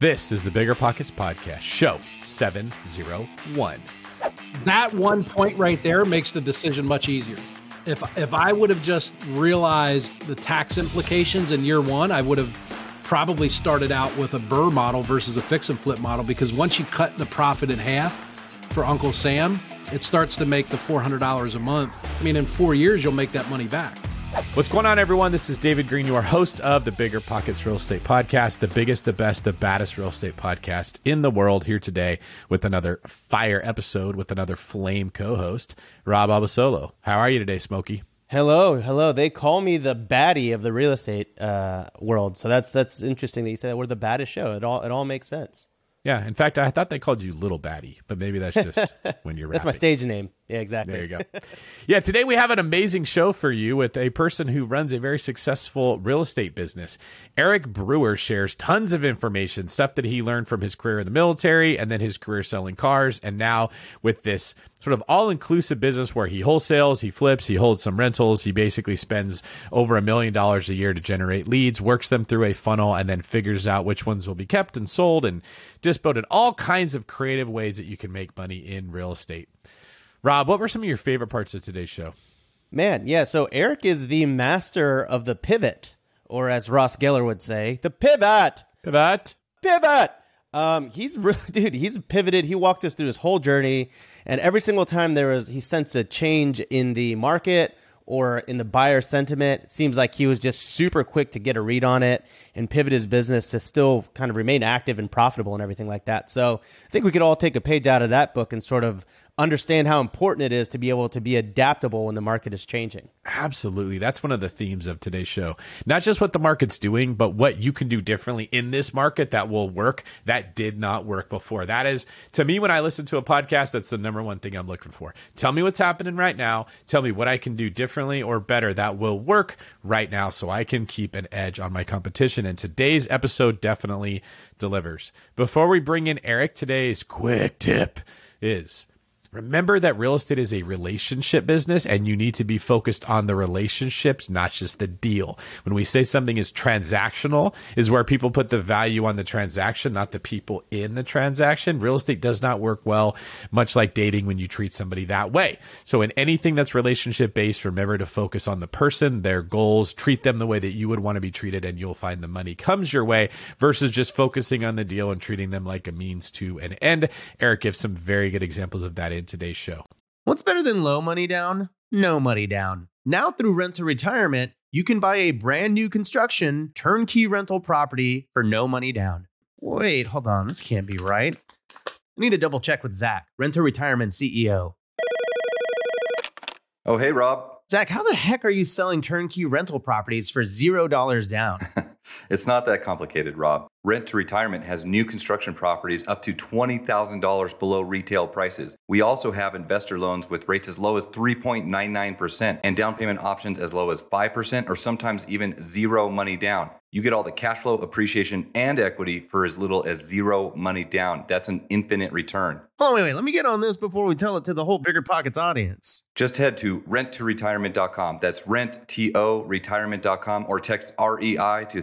This is the Bigger Pockets Podcast, show 701. That one point right there makes the decision much easier. If if I would have just realized the tax implications in year one, I would have probably started out with a BRRRR model versus a fix and flip model because once you cut the profit in half for Uncle Sam, it starts to make the $400 a month. I mean, in four years, you'll make that money back. What's going on, everyone? This is David Greene, your host of the Bigger Pockets Real Estate Podcast, the biggest, the best, the baddest real estate podcast in the world. Here today with another fire episode with another flame co host, Rob Abasolo. How are you today, Smokey? Hello, hello. They call me the baddie of the real estate uh, world, so that's that's interesting that you said that we're the baddest show. It all it all makes sense. Yeah. In fact, I thought they called you Little Batty, but maybe that's just when you're. that's my stage name. Yeah, exactly. There you go. yeah, today we have an amazing show for you with a person who runs a very successful real estate business. Eric Brewer shares tons of information, stuff that he learned from his career in the military and then his career selling cars, and now with this sort of all inclusive business where he wholesales, he flips, he holds some rentals. He basically spends over a million dollars a year to generate leads, works them through a funnel, and then figures out which ones will be kept and sold and disposed. in All kinds of creative ways that you can make money in real estate. Rob, what were some of your favorite parts of today's show? Man, yeah. So Eric is the master of the pivot, or as Ross Geller would say, the pivot. Pivot. Pivot. Um, he's really, dude. He's pivoted. He walked us through his whole journey, and every single time there was, he sensed a change in the market or in the buyer sentiment. It seems like he was just super quick to get a read on it and pivot his business to still kind of remain active and profitable and everything like that. So I think we could all take a page out of that book and sort of understand how important it is to be able to be adaptable when the market is changing. Absolutely. That's one of the themes of today's show. Not just what the market's doing, but what you can do differently in this market that will work that did not work before. That is, to me, when I listen to a podcast, that's the number one thing I'm looking for. Tell me what's happening right now. Tell me what I can do differently or better that will work right now so I can keep an edge on my competition. And today's episode definitely delivers. Before we bring in Eric, today's quick tip is Remember that real estate is a relationship business and you need to be focused on the relationships, not just the deal. When we say something is transactional, is where people put the value on the transaction, not the people in the transaction. Real estate does not work well, much like dating when you treat somebody that way. So in anything that's relationship based, remember to focus on the person, their goals, treat them the way that you would want to be treated, and you'll find the money comes your way versus just focusing on the deal and treating them like a means to an end. Eric gives some very good examples of that in today's show. What's better than low money down? No money down. Now through Rent to Retirement, you can buy a brand new construction turnkey rental property for no money down. Wait, hold on. This can't be right. I need to double check with Zach, Rent to Retirement CEO. Oh, hey, Rob. Zach, how the heck are you selling turnkey rental properties for $0 down? it's not that complicated, Rob. Rent to Retirement has new construction properties up to $20,000 below retail prices. We also have investor loans with rates as low as 3.99% and down payment options as low as 5% or sometimes even zero money down. You get all the cash flow, appreciation, and equity for as little as zero money down. That's an infinite return. Oh, wait, wait. Let me get on this before we tell it to the whole Bigger Pockets audience. Just head to renttoretirement.com. That's rent-to retirement.com or text REI to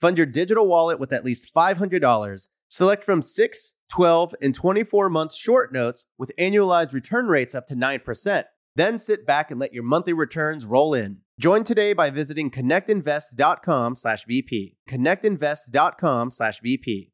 Fund your digital wallet with at least $500. Select from 6, 12, and 24 month short notes with annualized return rates up to 9%. Then sit back and let your monthly returns roll in. Join today by visiting connectinvest.com/vp. connectinvest.com/bp.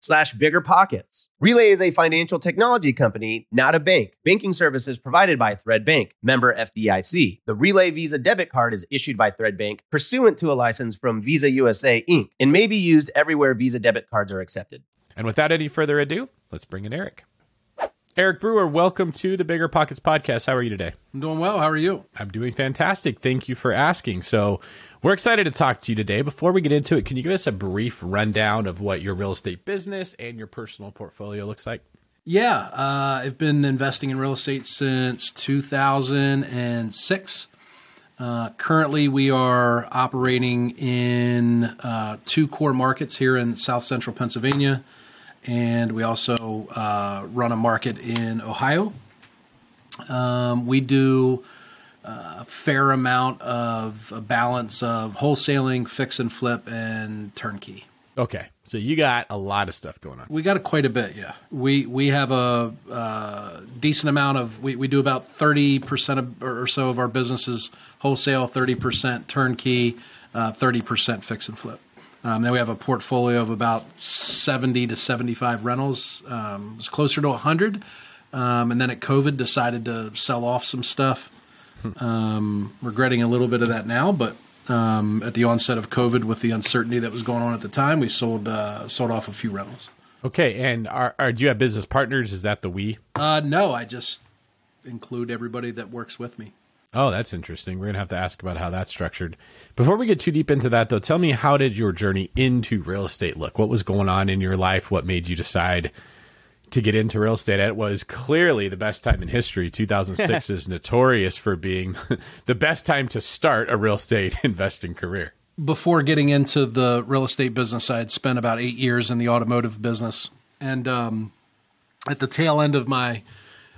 slash biggerpockets. Relay is a financial technology company, not a bank. Banking services provided by Thread Bank, member FDIC. The Relay Visa debit card is issued by Thread Bank pursuant to a license from Visa USA Inc. and may be used everywhere Visa debit cards are accepted. And without any further ado, let's bring in Eric. Eric Brewer, welcome to the Bigger Pockets podcast. How are you today? I'm doing well. How are you? I'm doing fantastic. Thank you for asking. So, we're excited to talk to you today. Before we get into it, can you give us a brief rundown of what your real estate business and your personal portfolio looks like? Yeah, uh, I've been investing in real estate since 2006. Uh, currently, we are operating in uh, two core markets here in South Central Pennsylvania, and we also uh, run a market in Ohio. Um, we do a fair amount of a balance of wholesaling, fix and flip, and turnkey. Okay, so you got a lot of stuff going on. We got a, quite a bit, yeah. We we have a uh, decent amount of we, we do about thirty percent or so of our businesses wholesale, thirty percent turnkey, uh, thirty percent fix and flip. Um, then we have a portfolio of about seventy to seventy five rentals. Um, it's closer to hundred, um, and then at COVID decided to sell off some stuff. Um, regretting a little bit of that now, but um, at the onset of COVID, with the uncertainty that was going on at the time, we sold uh, sold off a few rentals. Okay, and are, are do you have business partners? Is that the we? Uh, no, I just include everybody that works with me. Oh, that's interesting. We're gonna have to ask about how that's structured. Before we get too deep into that, though, tell me how did your journey into real estate look? What was going on in your life? What made you decide to get into real estate? It was clearly the best time in history. 2006 is notorious for being the best time to start a real estate investing career. Before getting into the real estate business, I had spent about eight years in the automotive business, and um, at the tail end of my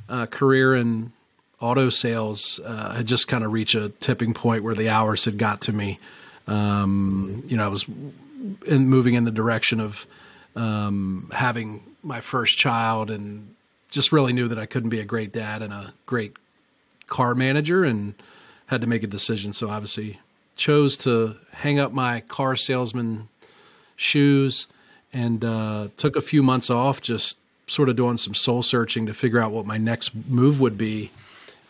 uh, career in auto sales, uh, had just kind of reached a tipping point where the hours had got to me. Um, you know, I was in, moving in the direction of um, having my first child, and just really knew that I couldn't be a great dad and a great car manager, and had to make a decision. So obviously, chose to hang up my car salesman shoes and uh, took a few months off, just sort of doing some soul searching to figure out what my next move would be,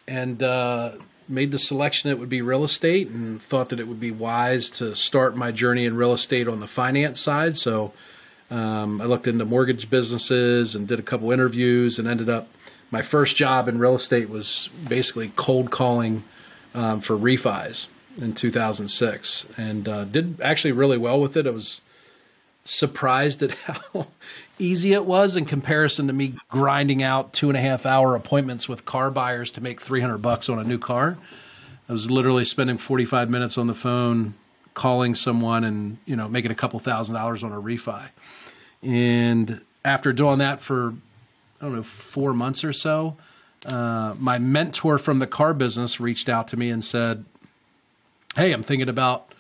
and uh, made the selection that would be real estate, and thought that it would be wise to start my journey in real estate on the finance side. So. Um, I looked into mortgage businesses and did a couple interviews and ended up. My first job in real estate was basically cold calling um, for refis in 2006, and uh, did actually really well with it. I was surprised at how easy it was in comparison to me grinding out two and a half hour appointments with car buyers to make 300 bucks on a new car. I was literally spending 45 minutes on the phone calling someone and you know making a couple thousand dollars on a refi. And after doing that for I don't know four months or so, uh, my mentor from the car business reached out to me and said, "Hey, I'm thinking about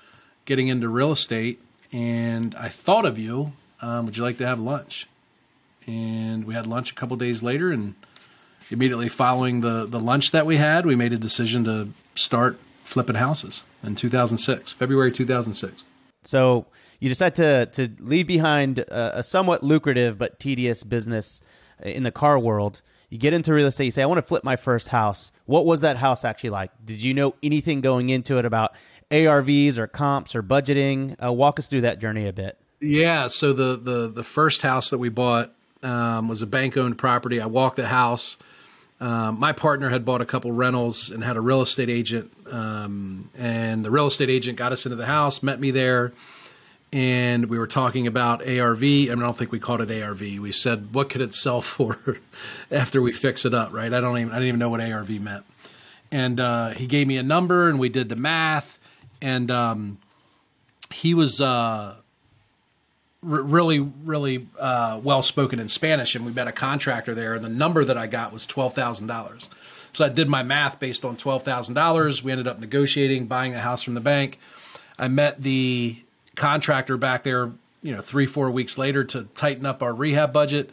getting into real estate, and I thought of you. Um, would you like to have lunch?" And we had lunch a couple days later, and immediately following the the lunch that we had, we made a decision to start flipping houses in 2006, February 2006. So you decide to to leave behind a, a, somewhat lucrative but tedious business in the car world. You get into real estate. You say, "I want to flip my first house." What was that house actually like? Did you know anything going into it about ARVs or comps or budgeting? Uh, walk us through that journey a bit. Yeah. So the the the first house that we bought um, was a bank owned property. I walked the house. Um, my partner had bought a couple rentals and had a real estate agent, um, and the real estate agent got us into the house, met me there, and we were talking about ARV. I, mean, I don't think we called it ARV. We said, "What could it sell for after we fix it up?" Right? I don't even I didn't even know what ARV meant, and uh, he gave me a number, and we did the math, and um, he was. Uh, really, really uh, well spoken in Spanish, and we met a contractor there, and the number that I got was twelve thousand dollars. So I did my math based on twelve thousand dollars. We ended up negotiating, buying the house from the bank. I met the contractor back there, you know, three four weeks later to tighten up our rehab budget.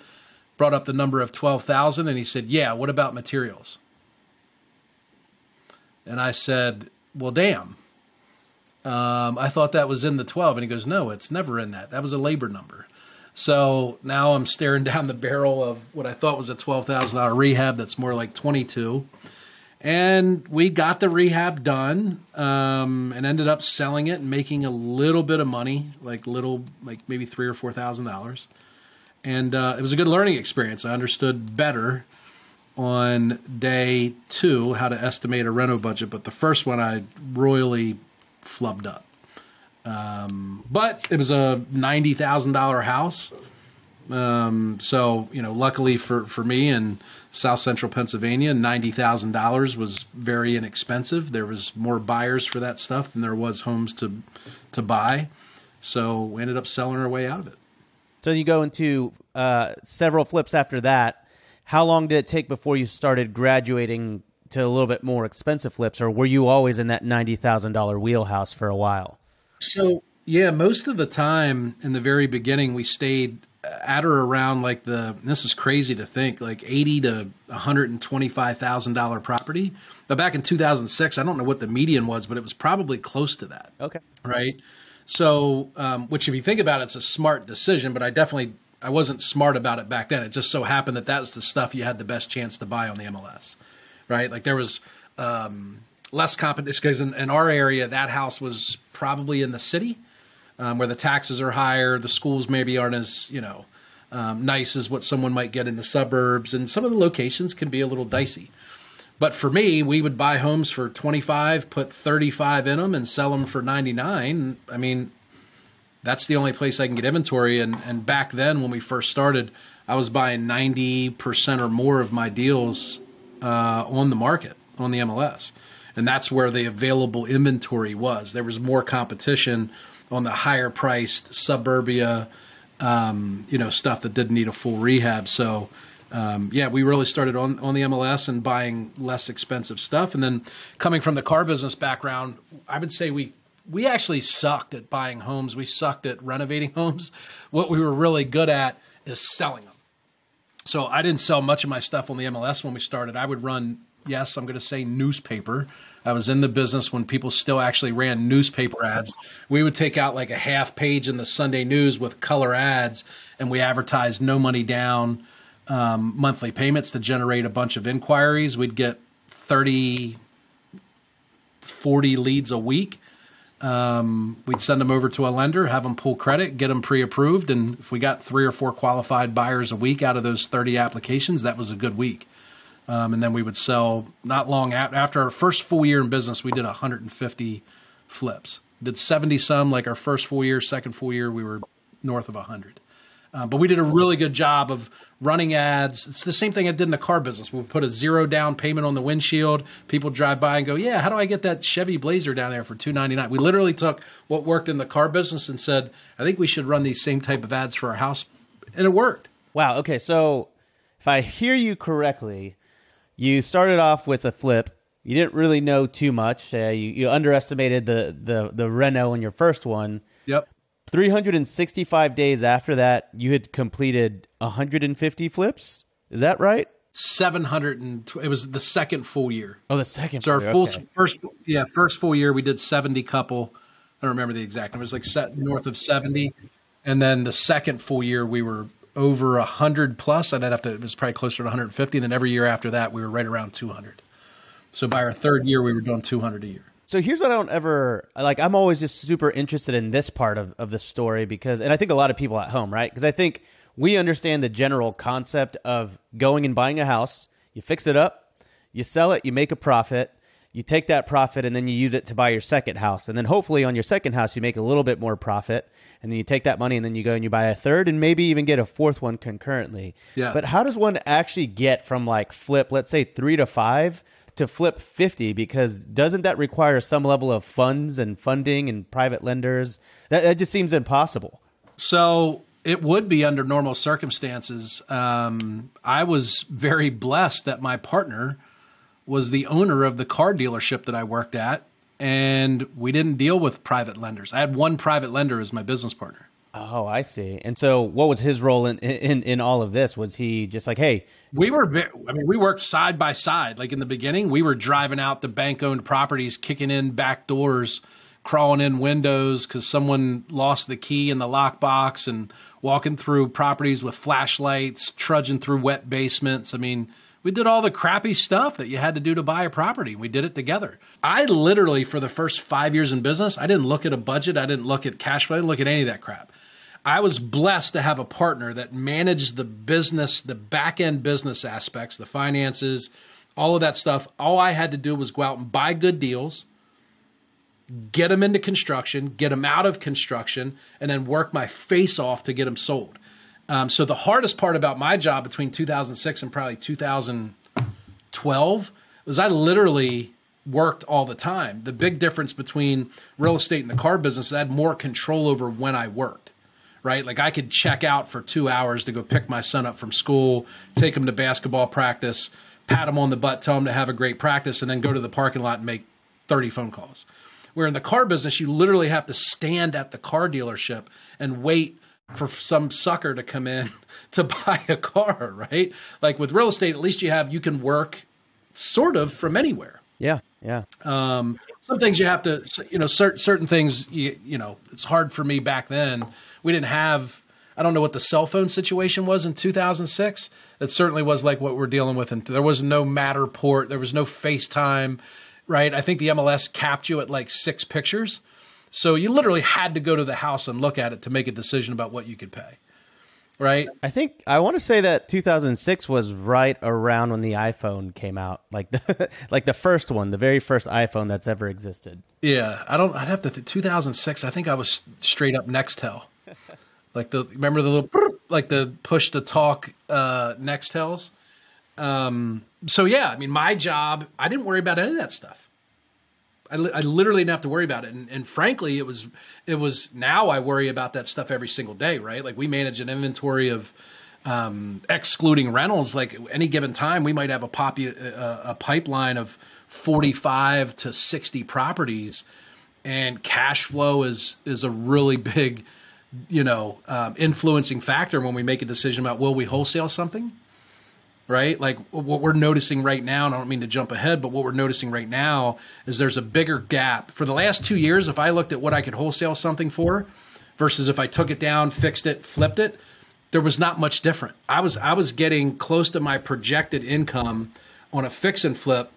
Brought up the number of twelve thousand, and he said, "Yeah, what about materials?" And I said, "Well, damn." Um, I thought that was in the 12. And he goes, No, it's never in that. That was a labor number. So now I'm staring down the barrel of what I thought was a $12,000 rehab that's more like 22. And we got the rehab done um, and ended up selling it and making a little bit of money, like little, like maybe three or four thousand dollars. And uh, it was a good learning experience. I understood better on day two how to estimate a reno budget, but the first one I royally flubbed up. Um, but it was a ninety thousand dollar house. Um, so you know, luckily for for me in South Central Pennsylvania, ninety thousand dollars was very inexpensive. There was more buyers for that stuff than there was homes to to buy. So we ended up selling our way out of it. So you go into uh, several flips after that. How long did it take before you started graduating to a little bit more expensive flips, or were you always in that ninety thousand dollar wheelhouse for a while? So yeah, most of the time in the very beginning, we stayed at or around like the. This is crazy to think, like eighty to one hundred and twenty five thousand dollar property. But back in two thousand six, I don't know what the median was, but it was probably close to that. Okay, right. So, um, which if you think about it, it's a smart decision. But I definitely I wasn't smart about it back then. It just so happened that that's the stuff you had the best chance to buy on the MLS right? Like there was um, less competition because in, in, our area, that house was probably in the city um, where the taxes are higher, the schools maybe aren't as you know um, nice as what someone might get in the suburbs, and some of the locations can be a little dicey. But for me, we would buy homes for 25, put 35 in them, and sell them for 99. I mean, that's the only place I can get inventory. And, and back then, when we first started, I was buying 90% or more of my deals uh, on the market on the MLS, and that's where the available inventory was. There was more competition on the higher priced suburbia, um, you know, stuff that didn't need a full rehab. So. Um, yeah, we really started on, on the MLS and buying less expensive stuff. And then coming from the car business background, I would say we we actually sucked at buying homes. We sucked at renovating homes. What we were really good at is selling them. So I didn't sell much of my stuff on the MLS when we started. I would run, yes, I'm going to say newspaper. I was in the business when people still actually ran newspaper ads. We would take out like a half page in the Sunday news with color ads, and we advertised no money down um, monthly payments to generate a bunch of inquiries. We'd get 30, 40 leads a week. Um, we'd send them over to a lender, have them pull credit, get them pre-approved, and if we got three or four qualified buyers a week out of those 30 applications, that was a good week. Um, and then we would sell not long after our first full year in business, we did 150 flips. Did 70 some like our first full year, second full year, we were north of 100. Uh, but we did a really good job of running ads. It's the same thing I did in the car business. We put a zero down payment on the windshield. People drive by and go, "Yeah, how do I get that Chevy Blazer down there for two ninety nine? We literally took what worked in the car business and said, "I think we should run these same type of ads for our house," and it worked. Wow. Okay, so if I hear you correctly, you started off with a flip. You didn't really know too much. Uh, you, you underestimated the the the Reno in your first one. Yep. 365 days after that, you had completed 150 flips. Is that right? 700 and it was the second full year. Oh, the second. So our full okay. first yeah, first full year we did 70 couple. I don't remember the exact. It was like set north of 70. And then the second full year we were over 100 plus. I'd have to it was probably closer to 150 and then every year after that we were right around 200. So by our third year we were doing 200 a year. So here's what I don't ever like. I'm always just super interested in this part of, of the story because, and I think a lot of people at home, right? Because I think we understand the general concept of going and buying a house. You fix it up, you sell it, you make a profit, you take that profit and then you use it to buy your second house. And then hopefully on your second house, you make a little bit more profit. And then you take that money and then you go and you buy a third and maybe even get a fourth one concurrently. Yeah. But how does one actually get from like flip, let's say three to five? to flip 50 because doesn't that require some level of funds and funding and private lenders that, that just seems impossible So it would be under normal circumstances. Um, I was very blessed that my partner was the owner of the car dealership that I worked at, and we didn't deal with private lenders. I had one private lender as my business partner. oh i see and so what was his role in in, in all of this was he just like hey We were, very, I mean, we worked side by side. Like in the beginning, we were driving out the bank owned properties, kicking in back doors, crawling in windows because someone lost the key in the lockbox, and walking through properties with flashlights, trudging through wet basements. I mean, we did all the crappy stuff that you had to do to buy a property. We did it together. I literally, for the first five years in business, I didn't look at a budget, I didn't look at cash flow, I didn't look at any of that crap. I was blessed to have a partner that managed the business, the back end business aspects, the finances, all of that stuff. All I had to do was go out and buy good deals, get them into construction, get them out of construction, and then work my face off to get them sold. Um, so the hardest part about my job between 2006 and probably 2012 was I literally worked all the time. The big difference between real estate and the car business I had more control over when I worked right? Like I could check out for two hours to go pick my son up from school, take him to basketball practice, pat him on the butt, tell him to have a great practice, and then go to the parking lot and make 30 phone calls. Where in the car business, you literally have to stand at the car dealership and wait for some sucker to come in to buy a car, right? Like with real estate, at least you have, you can work sort of from anywhere. yeah yeah Um, some things you have to, you know, certain certain things, you, you know, it's hard for me back then. We didn't have, I don't know what the cell phone situation was in 2006. It certainly was like what we're dealing with, and there was no Matterport, there was no FaceTime, right? I think the MLS capped you at like six pictures, so you literally had to go to the house and look at it to make a decision about what you could pay, right? I think I want to say that 2006 was right around when the iPhone came out, like the like the first one, the very first iPhone that's ever existed. Yeah, I don't. I'd have to. Th- 2006. I think I was straight up Nextel. Like the remember the little like the push to talk uh, Nextels. Um, so yeah, I mean, my job. I didn't worry about any of that stuff. I, li- I literally didn't have to worry about it, and, and frankly, it was it was now I worry about that stuff every single day. Right, like we manage an inventory of um, excluding rentals. Like any given time, we might have a popu- a, a pipeline of forty five to sixty properties, and cash flow is is a really big, you know, um, influencing factor when we make a decision about will we wholesale something right? Like what we're noticing right now, and I don't mean to jump ahead, but what we're noticing right now is there's a bigger gap. For the last two years, if I looked at what I could wholesale something for versus if I took it down, fixed it, flipped it, there was not much different. I was I was getting close to my projected income on a fix and flip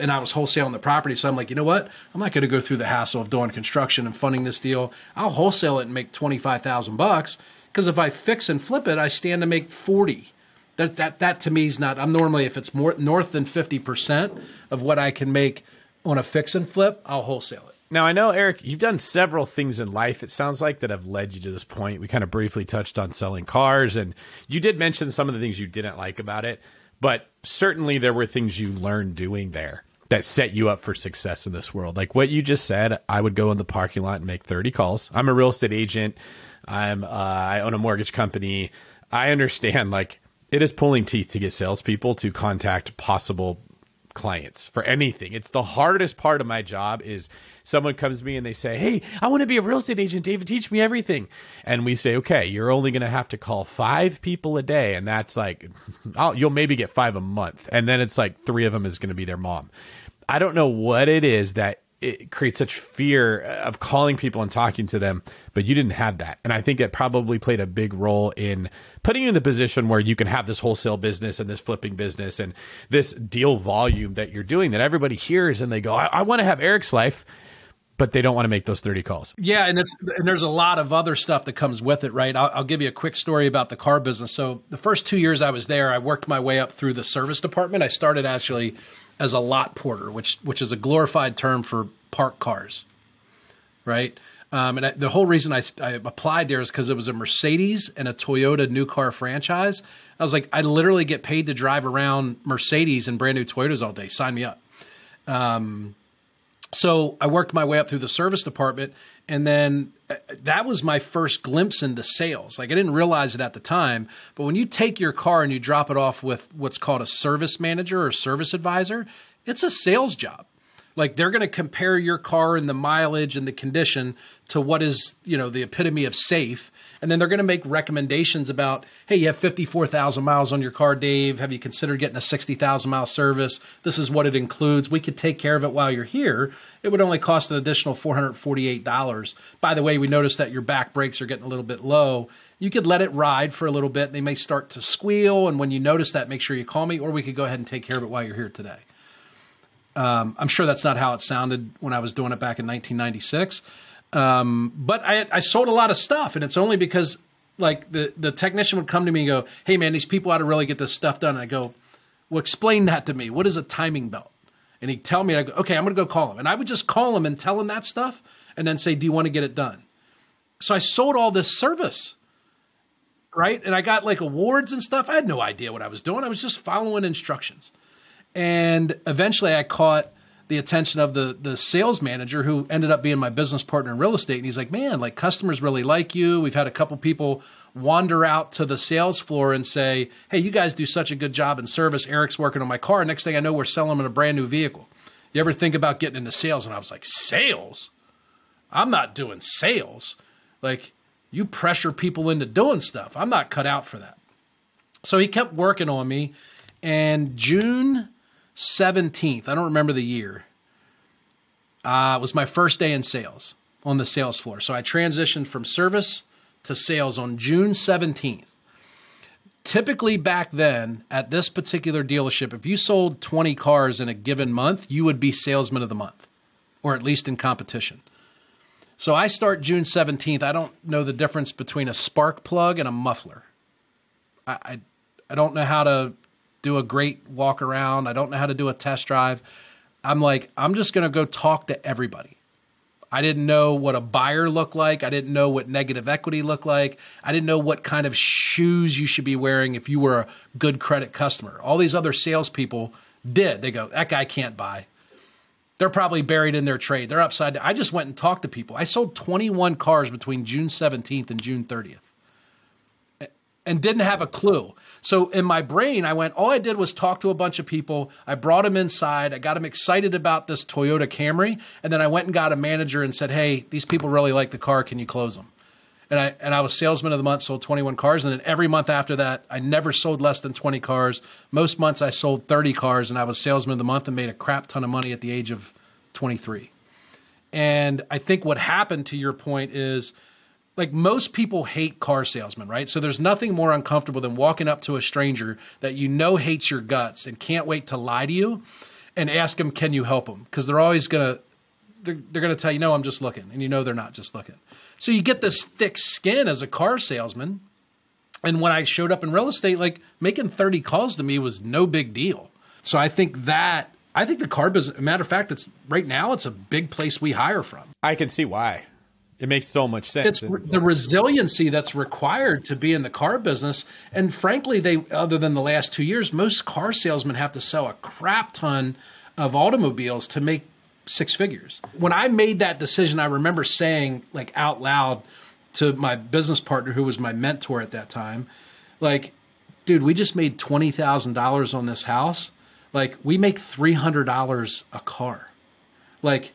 and I was wholesaling the property. So I'm like, you know what? I'm not going to go through the hassle of doing construction and funding this deal. I'll wholesale it and make 25,000 bucks because if I fix and flip it, I stand to make 40 that that that to me is not. I'm normally if it's more north than fifty percent of what I can make on a fix and flip, I'll wholesale it. Now I know Eric, you've done several things in life. It sounds like that have led you to this point. We kind of briefly touched on selling cars, and you did mention some of the things you didn't like about it, but certainly there were things you learned doing there that set you up for success in this world. Like what you just said, I would go in the parking lot and make 30 calls. I'm a real estate agent. I'm uh, I own a mortgage company. I understand like it is pulling teeth to get salespeople to contact possible clients for anything. It's the hardest part of my job is someone comes to me and they say, Hey, I want to be a real estate agent. David, teach me everything. And we say, okay, you're only going to have to call five people a day. And that's like, I'll, you'll maybe get five a month. And then it's like three of them is going to be their mom. I don't know what it is that it creates such fear of calling people and talking to them, but you didn't have that. And I think it probably played a big role in putting you in the position where you can have this wholesale business and this flipping business and this deal volume that you're doing that everybody hears and they go, I, I want to have Eric's life but they don't want to make those 30 calls. Yeah, and it's and there's a lot of other stuff that comes with it, right? I'll, I'll, give you a quick story about the car business. So the first two years I was there, I worked my way up through the service department. I started actually as a lot porter, which which is a glorified term for park cars, right? Um, and I, the whole reason I, I applied there is because it was a Mercedes and a Toyota new car franchise. I was like, I literally get paid to drive around Mercedes and brand new Toyotas all day. Sign me up. Um, so I worked my way up through the service department, and then uh, that was my first glimpse into sales. Like I didn't realize it at the time, but when you take your car and you drop it off with what's called a service manager or service advisor, it's a sales job. Like they're going to compare your car and the mileage and the condition to what is, you know, the epitome of safe and then they're going to make recommendations about, hey, you have 54,000 miles on your car, Dave. Have you considered getting a 60,000 mile service? This is what it includes. We could take care of it while you're here. It would only cost an additional $448. By the way, we noticed that your back brakes are getting a little bit low. You could let it ride for a little bit. They may start to squeal. And when you notice that, make sure you call me, or we could go ahead and take care of it while you're here today. Um, I'm sure that's not how it sounded when I was doing it back in 1996. Um, but I, I sold a lot of stuff, and it's only because like the the technician would come to me and go, "Hey man, these people ought to really get this stuff done." And I go, "Well, explain that to me. What is a timing belt?" And he'd tell me, I go, "Okay, I'm going to go call him." And I would just call him and tell him that stuff, and then say, "Do you want to get it done?" So I sold all this service, right? And I got like awards and stuff. I had no idea what I was doing. I was just following instructions, and eventually I caught the attention of the the sales manager who ended up being my business partner in real estate. And he's like man like customers really like you. We've had a couple people wander out to the sales floor and say hey you guys do such a good job in service. Eric's working on my car. Next thing i know we're selling him a brand new vehicle you ever think about getting into sales? And i was like sales? I'm not doing sales. Like you pressure people into doing stuff. I'm not cut out for that. So he kept working on me. And june 17th, I don't remember the year, uh, was my first day in sales on the sales floor. So I transitioned from service to sales on June 17th. Typically, back then, at this particular dealership, if you sold 20 cars in a given month, you would be salesman of the month, or at least in competition. So I start June 17th. I don't know the difference between a spark plug and a muffler. I, I, I don't know how to do a great walk around. I don't know how to do a test drive. I'm like, I'm just going to go talk to everybody. I didn't know what a buyer looked like. I didn't know what negative equity looked like. I didn't know what kind of shoes you should be wearing if you were a good credit customer. All these other salespeople did. They go, that guy can't buy. They're probably buried in their trade. They're upside down. I just went and talked to people. I sold 21 cars between June 17th and June 30th and didn't have a clue. So in my brain, I went, all I did was talk to a bunch of people. I brought them inside. I got them excited about this Toyota Camry. And then I went and got a manager and said, hey, these people really like the car. Can you close them? And I, and I was salesman of the month, sold 21 cars. And then every month after that, I never sold less than 20 cars. Most months I sold 30 cars and I was salesman of the month and made a crap ton of money at the age of 23. And I think what happened to your point is – like most people hate car salesmen, right? So there's nothing more uncomfortable than walking up to a stranger that you know hates your guts and can't wait to lie to you and ask them, "Can you help them?" Because they're always gonna they're, they're gonna tell you, "No, I'm just looking," and you know they're not just looking. So you get this thick skin as a car salesman. And when I showed up in real estate, like making 30 calls to me was no big deal. So I think that I think the car business, matter of fact, it's right now it's a big place we hire from. I can see why. It makes so much sense. It's the resiliency that's required to be in the car business. And frankly, they other than the last two years, most car salesmen have to sell a crap ton of automobiles to make six figures. When I made that decision, I remember saying like out loud to my business partner who was my mentor at that time, like, dude, we just made twenty thousand dollars on this house. Like we make three hundred dollars a car. Like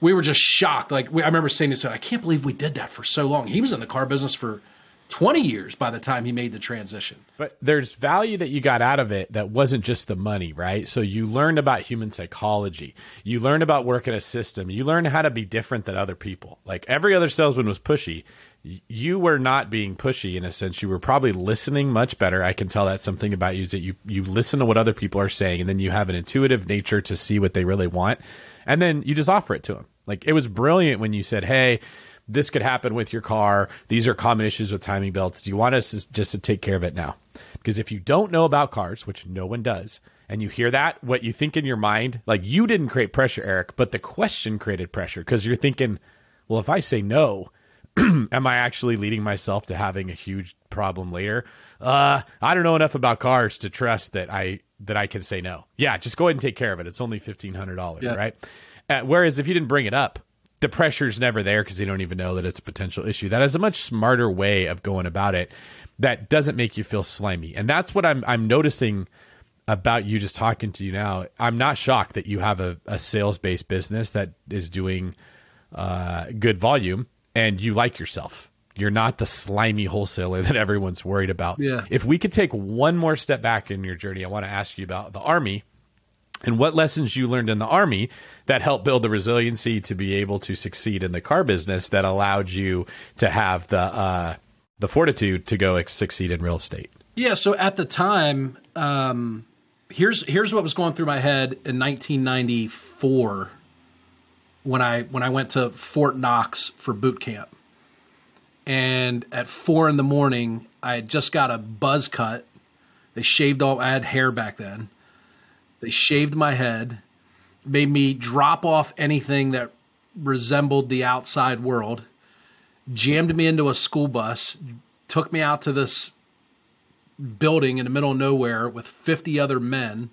we were just shocked. Like we, I remember saying to him, I can't believe we did that for so long. He was in the car business for 20 years by the time he made the transition. But there's value that you got out of it that wasn't just the money, right? So you learned about human psychology. You learned about working a system. You learned how to be different than other people. Like every other salesman was pushy. You were not being pushy in a sense. You were probably listening much better. I can tell that something about you is that you you listen to what other people are saying and then you have an intuitive nature to see what they really want. And then you just offer it to them. Like it was brilliant when you said, "Hey, this could happen with your car. These are common issues with timing belts. Do you want us just to take care of it now? Because if you don't know about cars, which no one does, and you hear that, what you think in your mind, like you didn't create pressure, Eric, but the question created pressure because you're thinking, well, if I say no, am I actually leading myself to having a huge problem later? Uh, I don't know enough about cars to trust that I that I can say no. Yeah, just go ahead and take care of it. It's only fifteen hundred dollars, yeah. right? Uh, whereas if you didn't bring it up, the pressure's never there because they don't even know that it's a potential issue. That is a much smarter way of going about it that doesn't make you feel slimy. And that's what I'm I'm noticing about you just talking to you now. I'm not shocked that you have a, a sales based business that is doing uh, good volume and you like yourself. You're not the slimy wholesaler that everyone's worried about. Yeah. If we could take one more step back in your journey, I want to ask you about the army and what lessons you learned in the army that helped build the resiliency to be able to succeed in the car business that allowed you to have the uh, the fortitude to go succeed in real estate. Yeah. So at the time, um, here's here's what was going through my head in 1994 when I when I went to Fort Knox for boot camp, and at four in the morning, I had just got a buzz cut. They shaved all. I had hair back then they shaved my head, made me drop off anything that resembled the outside world, jammed me into a school bus, took me out to this building in the middle of nowhere with 50 other men,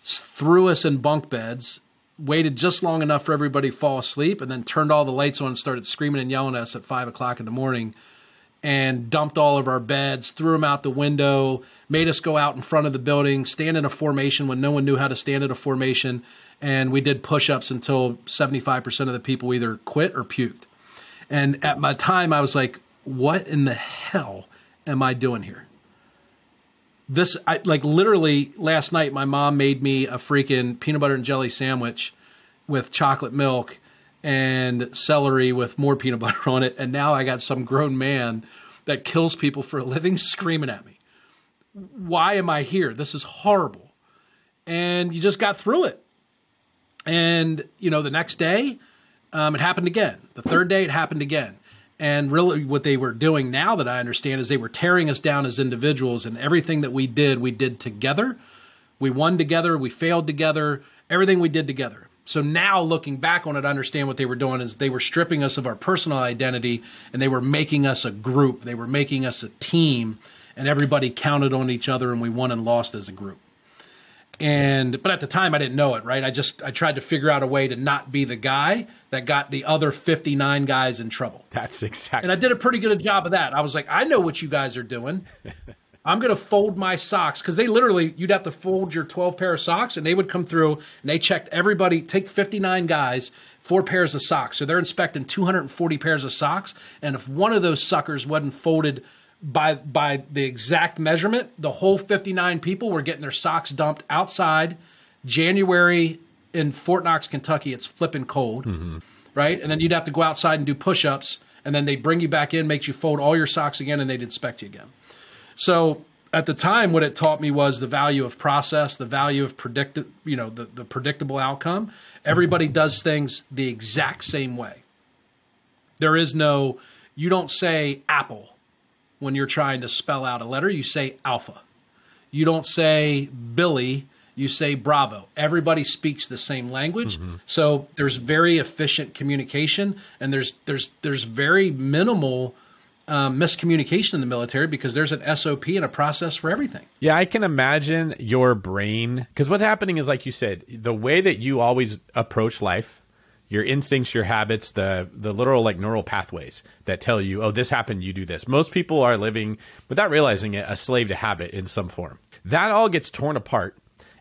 threw us in bunk beds, waited just long enough for everybody to fall asleep, and then turned all the lights on and started screaming and yelling at us at five o'clock in the morning and dumped all of our beds, threw them out the window, made us go out in front of the building, stand in a formation when no one knew how to stand in a formation. And we did push ups until 75% of the people either quit or puked. And at my time, I was like, what in the hell am I doing here? This, I, like literally last night, my mom made me a freaking peanut butter and jelly sandwich with chocolate milk and celery with more peanut butter on it. And now I got some grown man that kills people for a living screaming at me. Why am I here? This is horrible. And you just got through it. And, you know, the next day, um, it happened again. The third day, it happened again. And really, what they were doing now that I understand is they were tearing us down as individuals, and everything that we did, we did together. We won together, we failed together, everything we did together. So now looking back on it, I understand what they were doing is they were stripping us of our personal identity and they were making us a group. They were making us a team and everybody counted on each other and we won and lost as a group. And but at the time I didn't know it, right? I just I tried to figure out a way to not be the guy that got the other 59 guys in trouble. That's exactly. And I did a pretty good job of that. I was like, I know what you guys are doing. I'm going to fold my socks because they literally, you'd have to fold your 12 pair of socks and they would come through and they checked everybody, take 59 guys, four pairs of socks. So they're inspecting 240 pairs of socks. And if one of those suckers wasn't folded by, by the exact measurement, the whole 59 people were getting their socks dumped outside January in Fort Knox, Kentucky. It's flipping cold, mm-hmm. right? And then you'd have to go outside and do push ups. And then they'd bring you back in, make you fold all your socks again, and they'd inspect you again. So at the time, what it taught me was the value of process, the value of predict, you know, the, the predictable outcome. Everybody does things the exact same way. There is no, you don't say apple when you're trying to spell out a letter, you say alpha. You don't say Billy, you say bravo. Everybody speaks the same language. Mm-hmm. So there's very efficient communication and there's there's there's very minimal um, miscommunication in the military because there's an SOP and a process for everything. Yeah, I can imagine your brain because what's happening is, like you said, the way that you always approach life, your instincts, your habits, the the literal like neural pathways that tell you, oh, this happened, you do this. Most people are living without realizing it, a slave to habit in some form. That all gets torn apart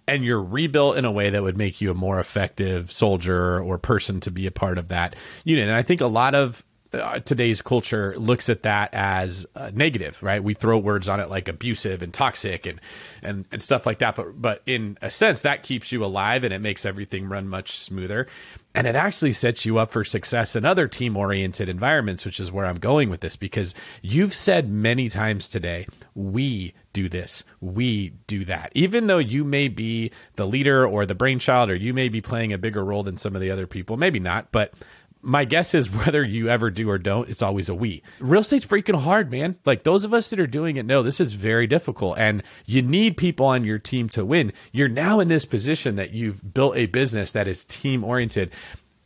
and you're rebuilt in a way that would make you a more effective soldier or person to be a part of that unit. And I think a lot of uh, today's culture looks at that as uh, negative, right? We throw words on it like abusive and toxic and, and, and stuff like that. But, but in a sense, that keeps you alive and it makes everything run much smoother. And it actually sets you up for success in other team oriented environments, which is where I'm going with this because you've said many times today, we do this, we do that. Even though you may be the leader or the brainchild, or you may be playing a bigger role than some of the other people, maybe not, but my guess is whether you ever do or don't, it's always a we. Real estate's freaking hard, man. Like those of us that are doing it know this is very difficult and you need people on your team to win. You're now in this position that you've built a business that is team oriented.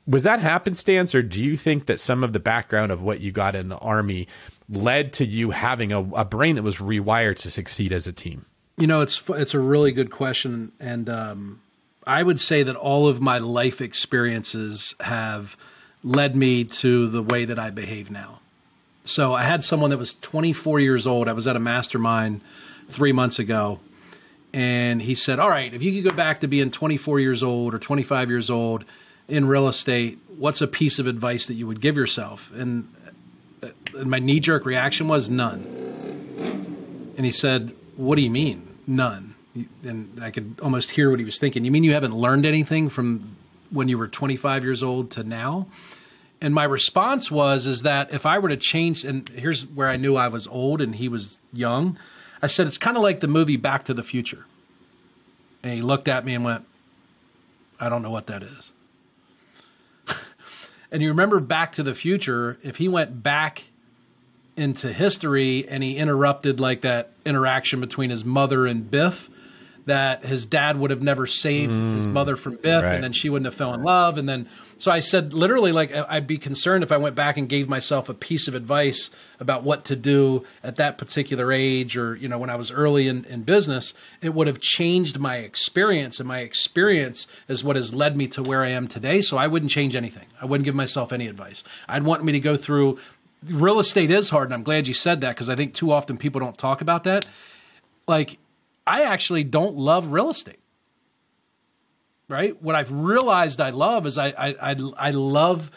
Was that happenstance or do you think that some of the background of what you got in the army led to you having a, a brain that was rewired to succeed as a team? You know, it's it's a really good question and um I would say that all of my life experiences have led me to the way that I behave now. So I had someone that was 24 years old. I was at a mastermind three months ago, and he said, All right, if you could go back to being 24 years old or 25 years old in real estate, what's a piece of advice that you would give yourself? And, uh, and my knee jerk reaction was none. And he said, What do you mean, none? And I could almost hear what he was thinking. You mean you haven't learned anything from when you were 25 years old to now? And my response was is that if I were to change and here's where I knew I was old and he was young, I said it's kind of like the movie Back to the Future. And he looked at me and went, I don't know what that is. and you remember Back to the Future, if he went back into history and he interrupted like that interaction between his mother and Biff, that his dad would have never saved mm, his mother from Biff, right. and then she wouldn't have fell in love. And then, so I said, literally, like, I'd be concerned if I went back and gave myself a piece of advice about what to do at that particular age, or you know, when I was early in, in business, it would have changed my experience, and my experience is what has led me to where I am today. So I wouldn't change anything. I wouldn't give myself any advice. I'd want me to go through. Real estate is hard, and I'm glad you said that because I think too often people don't talk about that. Like I actually don't love real estate. Right? What I've realized I love is I I I, I love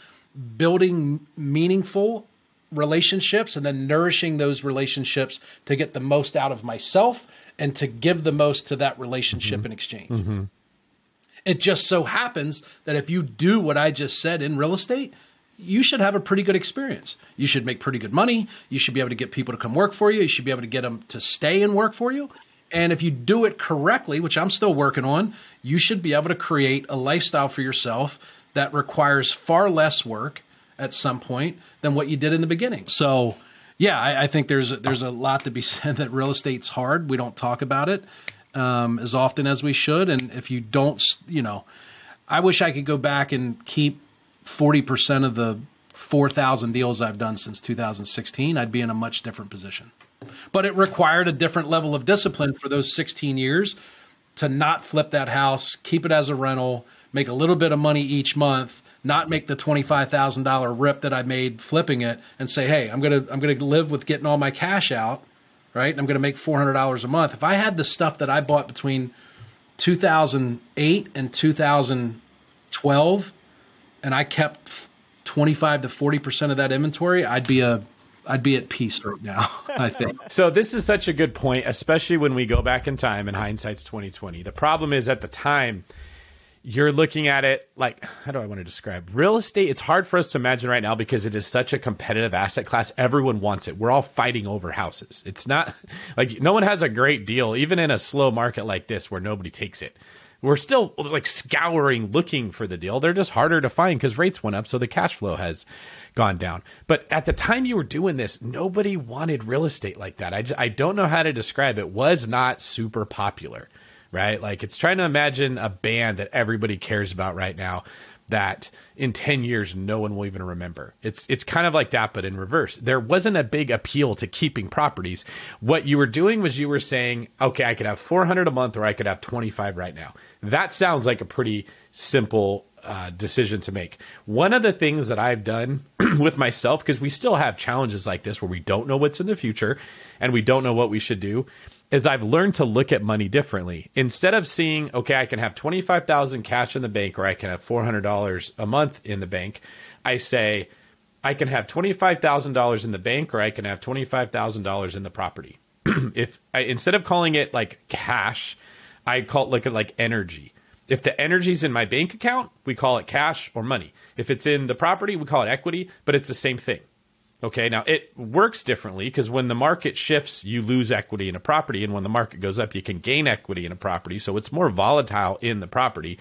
building meaningful relationships and then nourishing those relationships to get the most out of myself and to give the most to that relationship mm-hmm. in exchange. Mm-hmm. It just so happens that if you do what I just said in real estate, you should have a pretty good experience. You should make pretty good money. You should be able to get people to come work for you. You should be able to get them to stay and work for you. And if you do it correctly, which I'm still working on, you should be able to create a lifestyle for yourself that requires far less work at some point than what you did in the beginning. So, yeah, I, I think there's a, there's a lot to be said that real estate's hard. We don't talk about it um, as often as we should, and if you don't, you know, I wish I could go back and keep forty percent of the four thousand deals I've done since 2016. I'd be in a much different position. But it required a different level of discipline for those 16 years to not flip that house, keep it as a rental, make a little bit of money each month, not make the $25,000 rip that I made flipping it and say, "Hey, I'm going to I'm going to live with getting all my cash out, right? I'm going to make $400 a month." If I had the stuff that I bought between 2008 and 2012 and I kept 25 to 40% of that inventory, I'd be a I'd be at peace right now. I think. so this is such a good point, especially when we go back in time and hindsight's twenty twenty. The problem is at the time you're looking at it like how do I want to describe real estate? It's hard for us to imagine right now because it is such a competitive asset class. Everyone wants it. We're all fighting over houses. It's not like no one has a great deal, even in a slow market like this where nobody takes it. We're still like scouring looking for the deal. They're just harder to find because rates went up, so the cash flow has gone down. But at the time you were doing this, nobody wanted real estate like that. I, just, I don't know how to describe it. Was not super popular, right? Like it's trying to imagine a band that everybody cares about right now that in 10 years no one will even remember. It's it's kind of like that but in reverse. There wasn't a big appeal to keeping properties. What you were doing was you were saying, "Okay, I could have 400 a month or I could have 25 right now." That sounds like a pretty simple uh, decision to make. One of the things that I've done with myself, because we still have challenges like this where we don't know what's in the future and we don't know what we should do, is I've learned to look at money differently. Instead of seeing, okay, I can have 25,000 cash in the bank or I can have $400 a month in the bank, I say, I can have $25,000 in the bank or I can have $25,000 in the property. if I, instead of calling it like cash, I call it like like energy. If the energy's in my bank account, we call it cash or money. If it's in the property, we call it equity, but it's the same thing. Okay, now it works differently because when the market shifts, you lose equity in a property, and when the market goes up, you can gain equity in a property. So it's more volatile in the property.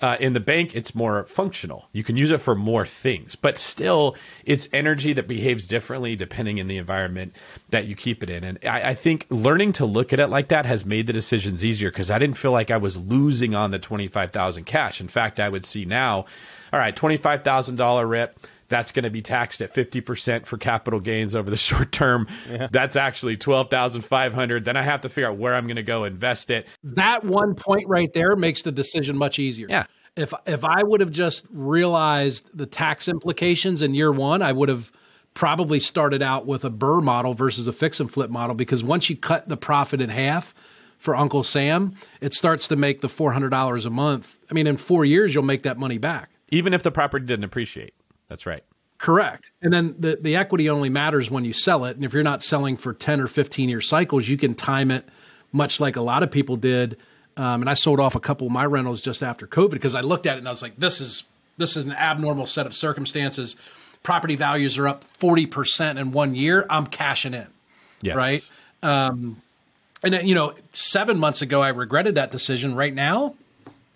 Uh, in the bank, it's more functional. You can use it for more things, but still, it's energy that behaves differently depending in the environment that you keep it in. And I, I think learning to look at it like that has made the decisions easier because I didn't feel like I was losing on the twenty five thousand cash. In fact, I would see now, all right, twenty five thousand dollar rip that's going to be taxed at 50% for capital gains over the short term. Yeah. That's actually 12,500. Then I have to figure out where I'm going to go invest it. That one point right there makes the decision much easier. Yeah. If if I would have just realized the tax implications in year 1, I would have probably started out with a BRRRR model versus a fix and flip model because once you cut the profit in half, for Uncle Sam, it starts to make the $400 a month. I mean, in 4 years you'll make that money back. Even if the property didn't appreciate. That's right. Correct. And then the, the equity only matters when you sell it. And if you're not selling for 10 or 15 year cycles, you can time it much like a lot of people did. Um, and I sold off a couple of my rentals just after COVID because I looked at it and I was like, this is this is an abnormal set of circumstances. Property values are up 40% in one year. I'm cashing in. Yes. Right. Um, and, you know, seven months ago, I regretted that decision. Right now,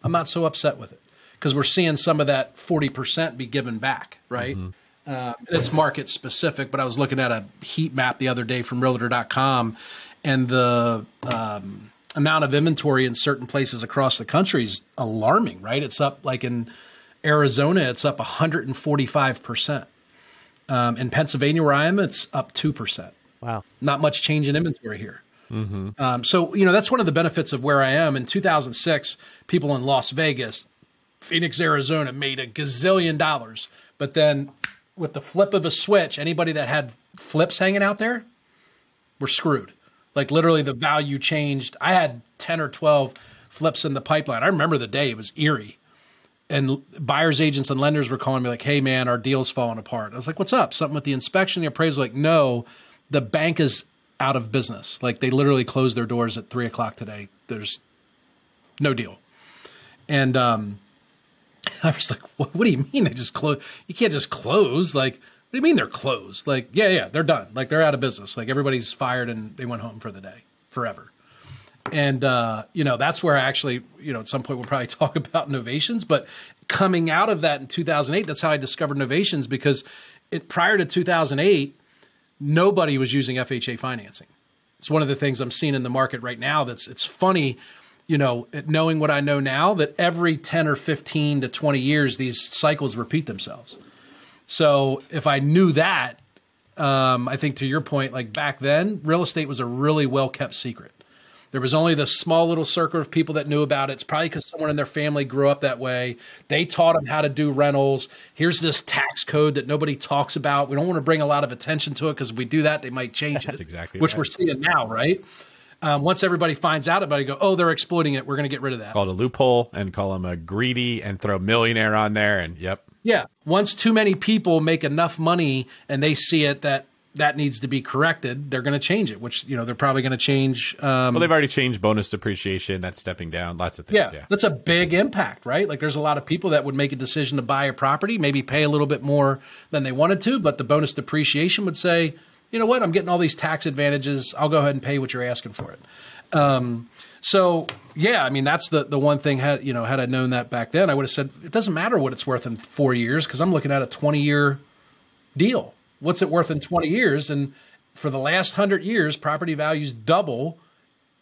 I'm not so upset with it because we're seeing some of that 40% be given back, right? Mm-hmm. Uh, it's market specific, but I was looking at a heat map the other day from realtor.com and the um, amount of inventory in certain places across the country is alarming, right? It's up like in Arizona, it's up 145%. Um, in Pennsylvania, where I am, it's up 2%. Wow. Not much change in inventory here. Mm-hmm. Um, so, you know, that's one of the benefits of where I am. In 2006, people in Las Vegas, Phoenix, Arizona made a gazillion dollars. But then with the flip of a switch, anybody that had flips hanging out there were screwed. Like literally the value changed. I had 10 or 12 flips in the pipeline. I remember the day, it was eerie. And buyers agents and lenders were calling me like, "Hey man, our deal's falling apart." I was like, "What's up? Something with the inspection?" The appraisal like, "No, the bank is out of business. Like they literally closed their doors at three o'clock today. There's no deal." And um, I was like, what, what do you mean they just close? You can't just close. Like, what do you mean they're closed? Like, yeah, yeah, they're done. Like, they're out of business. Like, everybody's fired and they went home for the day forever. And, uh, you know, that's where I actually, you know, at some point we'll probably talk about Novations. But coming out of that in 2008, that's how I discovered Novations because it, prior to 2008, nobody was using FHA financing. It's one of the things I'm seeing in the market right now that's it's funny you know, knowing what I know now, that every 10 or 15 to 20 years, these cycles repeat themselves. So if I knew that, um, I think to your point, like back then, real estate was a really well kept secret. There was only this small little circle of people that knew about it. It's probably because someone in their family grew up that way. They taught them how to do rentals. Here's this tax code that nobody talks about. We don't want to bring a lot of attention to it because if we do that, they might change That's it. exactly which right. we're seeing now, right? Um, once everybody finds out about it, go, oh, they're exploiting it. We're going to get rid of that. Called a loophole and call them a greedy and throw millionaire on there. And yep. Yeah. Once too many people make enough money and they see it that that needs to be corrected, they're going to change it, which, you know, they're probably going to change. Um, well, they've already changed bonus depreciation. That's stepping down. Lots of things. Yeah, yeah. That's a big impact, right? Like there's a lot of people that would make a decision to buy a property, maybe pay a little bit more than they wanted to, but the bonus depreciation would say, you know what, I'm getting all these tax advantages. I'll go ahead and pay what you're asking for it. Um, so yeah, I mean that's the the one thing. Had you know had I known that back then, I would have said it doesn't matter what it's worth in four years because I'm looking at a 20 year deal. What's it worth in 20 years? And for the last hundred years, property values double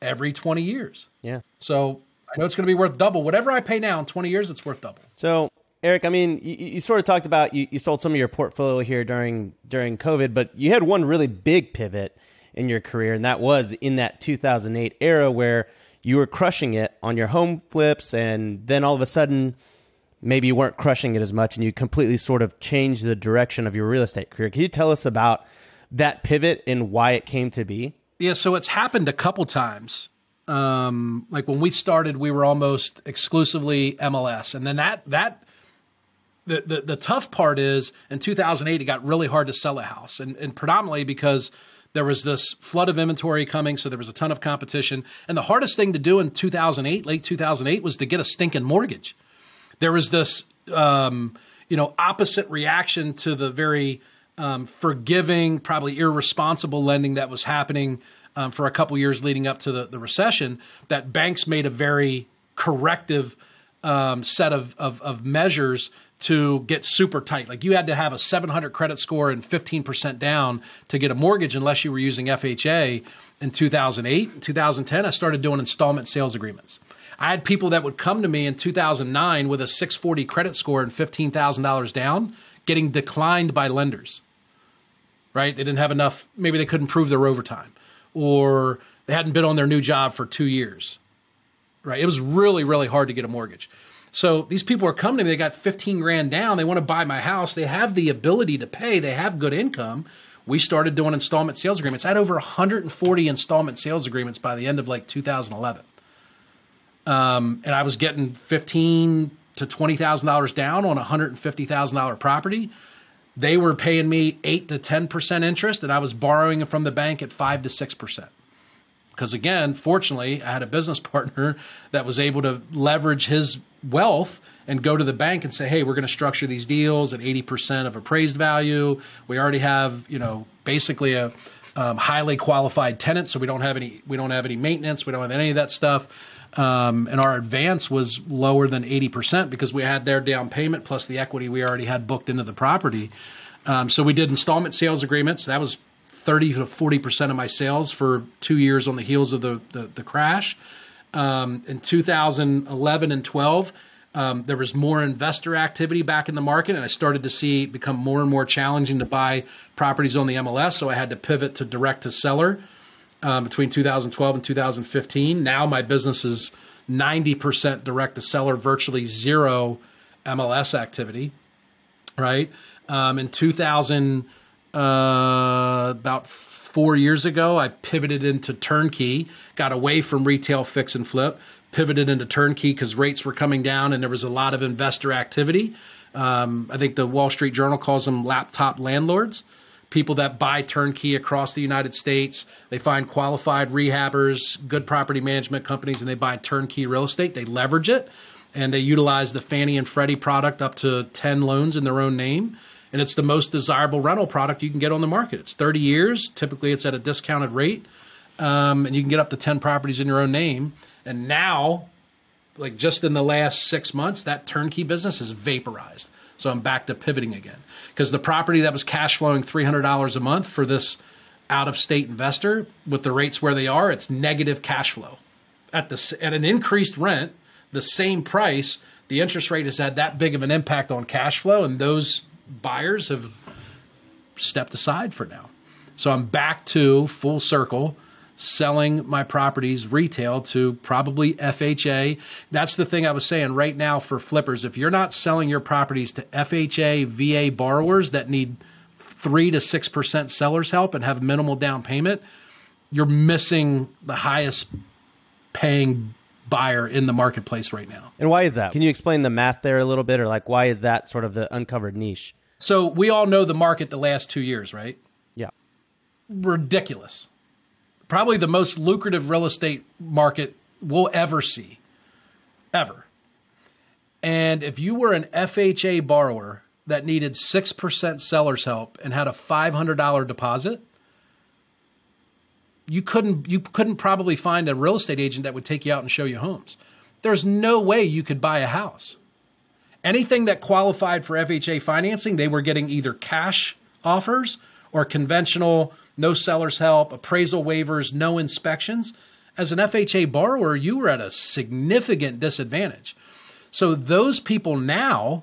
every 20 years. Yeah. So I know it's going to be worth double. Whatever I pay now in 20 years, it's worth double. So Eric, I mean, you, you, sort of talked about you, you sold some of your portfolio here during during COVID, but you had one really big pivot in your career, and that was in that 2008 era where you were crushing it on your home flips, and then all of a sudden, maybe you weren't crushing it as much, and you completely sort of changed the direction of your real estate career. Can you tell us about that pivot and why it came to be? Yeah, so it's happened a couple times. Um, like when we started, we were almost exclusively MLS, and then that that the, the, tough part is in 2008, it got really hard to sell a house, and, and predominantly because there was this flood of inventory coming, so there was a ton of competition. And the hardest thing to do in 2008, late 2008, was to get a stinking mortgage. There was this, um, you know, opposite reaction to the very um, forgiving, probably irresponsible lending that was happening um, for a couple years leading up to the, the recession. That banks made a very corrective um, set of, of, of measures to get super tight. Like you had to have a 700 credit score and 15% down to get a mortgage unless you were using FHA. In 2008, 2010, I started doing installment sales agreements. I had people that would come to me in 2009 with a 640 credit score and $15,000 down getting declined by lenders. Right? They didn't have enough, maybe they couldn't prove their overtime or they hadn't been on their new job for 2 years. Right? It was really really hard to get a mortgage. So these people are coming to me, they got 15 grand down, they want to buy my house, they have the ability to pay, they have good income. We started doing installment sales agreements. I had over 140 installment sales agreements by the end of like 2011. Um, and I was getting 15 to $20,000 down on a $150,000 property. They were paying me 8 to 10% interest and I was borrowing from the bank at 5 to 6%. Because again, fortunately, I had a business partner that was able to leverage his wealth and go to the bank and say, "Hey, we're going to structure these deals at 80% of appraised value. We already have, you know, basically a um, highly qualified tenant, so we don't have any we don't have any maintenance, we don't have any of that stuff." Um, and our advance was lower than 80% because we had their down payment plus the equity we already had booked into the property. Um, so we did installment sales agreements. That was 30 to 40% of my sales for two years on the heels of the, the, the crash. Um, in 2011 and 12, um, there was more investor activity back in the market, and I started to see it become more and more challenging to buy properties on the MLS. So I had to pivot to direct to seller um, between 2012 and 2015. Now my business is 90% direct to seller, virtually zero MLS activity. Right um, in 2000, uh, about four years ago, I pivoted into turnkey, got away from retail fix and flip, pivoted into turnkey because rates were coming down and there was a lot of investor activity. Um, I think the Wall Street Journal calls them laptop landlords, people that buy turnkey across the United States. They find qualified rehabbers, good property management companies, and they buy turnkey real estate. They leverage it and they utilize the Fannie and Freddie product up to 10 loans in their own name and it's the most desirable rental product you can get on the market. It's 30 years. Typically, it's at a discounted rate, um, and you can get up to 10 properties in your own name. And now, like just in the last six months, that turnkey business is vaporized. So I'm back to pivoting again because the property that was cash flowing $300 a month for this out of state investor with the rates where they are, it's negative cash flow at the at an increased rent, the same price. The interest rate has had that big of an impact on cash flow, and those buyers have stepped aside for now. So I'm back to full circle selling my properties retail to probably FHA. That's the thing I was saying right now for flippers. If you're not selling your properties to FHA, VA borrowers that need 3 to 6% seller's help and have minimal down payment, you're missing the highest paying buyer in the marketplace right now. And why is that? Can you explain the math there a little bit or like why is that sort of the uncovered niche? So we all know the market the last two years, right? Yeah. Ridiculous. Probably the most lucrative real estate market we'll ever see. Ever. And if you were an FHA borrower that needed 6% seller's help and had a $500 deposit, you couldn't you couldn't probably find a real estate agent that would take you out and show you homes. There's no way you could buy a house. Anything that qualified for FHA financing, they were getting either cash offers or conventional, no seller's help, appraisal waivers, no inspections. As an FHA borrower, you were at a significant disadvantage. So, those people now,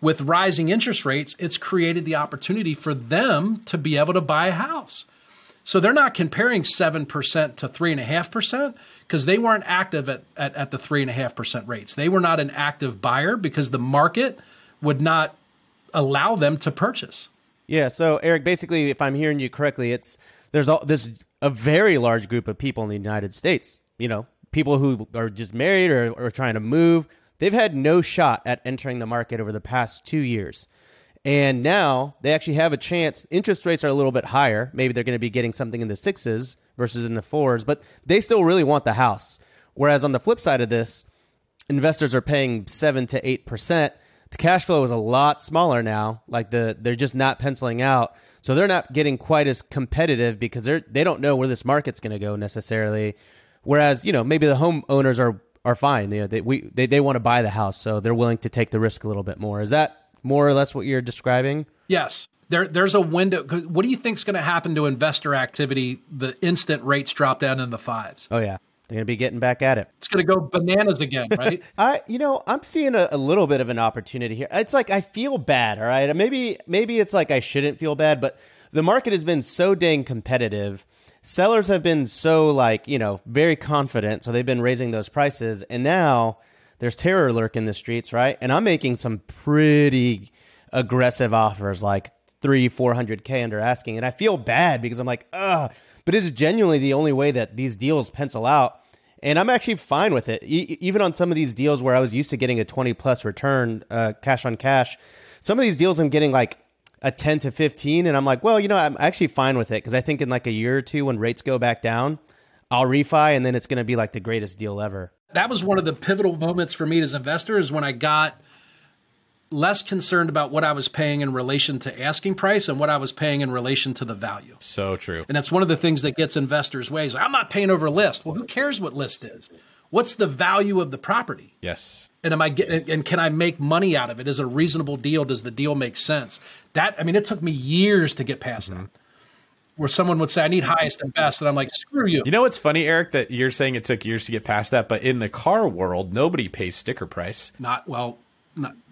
with rising interest rates, it's created the opportunity for them to be able to buy a house. So they're not comparing 7% to 3.5% because they weren't active at, at, at the 3.5% rates. They were not an active buyer because the market would not allow them to purchase. Yeah. So, Eric, basically, if I'm hearing you correctly, it's there's all, this a very large group of people in the United States, you know, people who are just married or, or trying to move. they've had no shot at entering the market over the past two years. And now they actually have a chance. Interest rates are a little bit higher. Maybe they're going to be getting something in the sixes versus in the fours, but they still really want the house. Whereas on the flip side of this, investors are paying seven to eight percent. The cash flow is a lot smaller now. Like the they're just not penciling out, so they're not getting quite as competitive because they're they don't know where this market's going to go necessarily. Whereas you know maybe the homeowners are are fine. You know, they we they, they want to buy the house, so they're willing to take the risk a little bit more. Is that more or less what you're describing? Yes. There, there's a window. What do you think is going to happen to investor activity the instant rates drop down in the fives? Oh yeah, they're going to be getting back at it. It's going to go bananas again, right? I, you know, I'm seeing a, a, little bit of an opportunity here. It's like I feel bad. All right, maybe, maybe it's like I shouldn't feel bad, but the market has been so dang competitive. Sellers have been so like you know very confident, so they've been raising those prices, and now there's terror lurking in the streets, right? And I'm making some pretty aggressive offers, like three, four hundred k under asking, and I feel bad because I'm like, ugh. But it's genuinely the only way that these deals pencil out and I'm actually fine with it. E- even on some of these deals where I was used to getting a 20 plus return, uh, cash on cash, some of these deals I'm getting like a 10 to 15, and I'm like, well, you know, I'm actually fine with it because I think in like a year or two when rates go back down, I'll refi, and then it's going to be like the greatest deal ever. That was one of the pivotal moments for me as an investor is when I got less concerned about what I was paying in relation to asking price and what I was paying in relation to the value. So true. And that's one of the things that gets investors' ways. I'm not paying over list. Well, who cares what list is? What's the value of the property? Yes. And am I getting and can I make money out of it? Is a reasonable deal? Does the deal make sense? That I mean, it took me years to get past mm-hmm. that. Where someone would say, I need highest and best. And I'm like, screw you. You know what's funny, Eric, that you're saying it took years to get past that, but in the car world, nobody pays sticker price. Not well,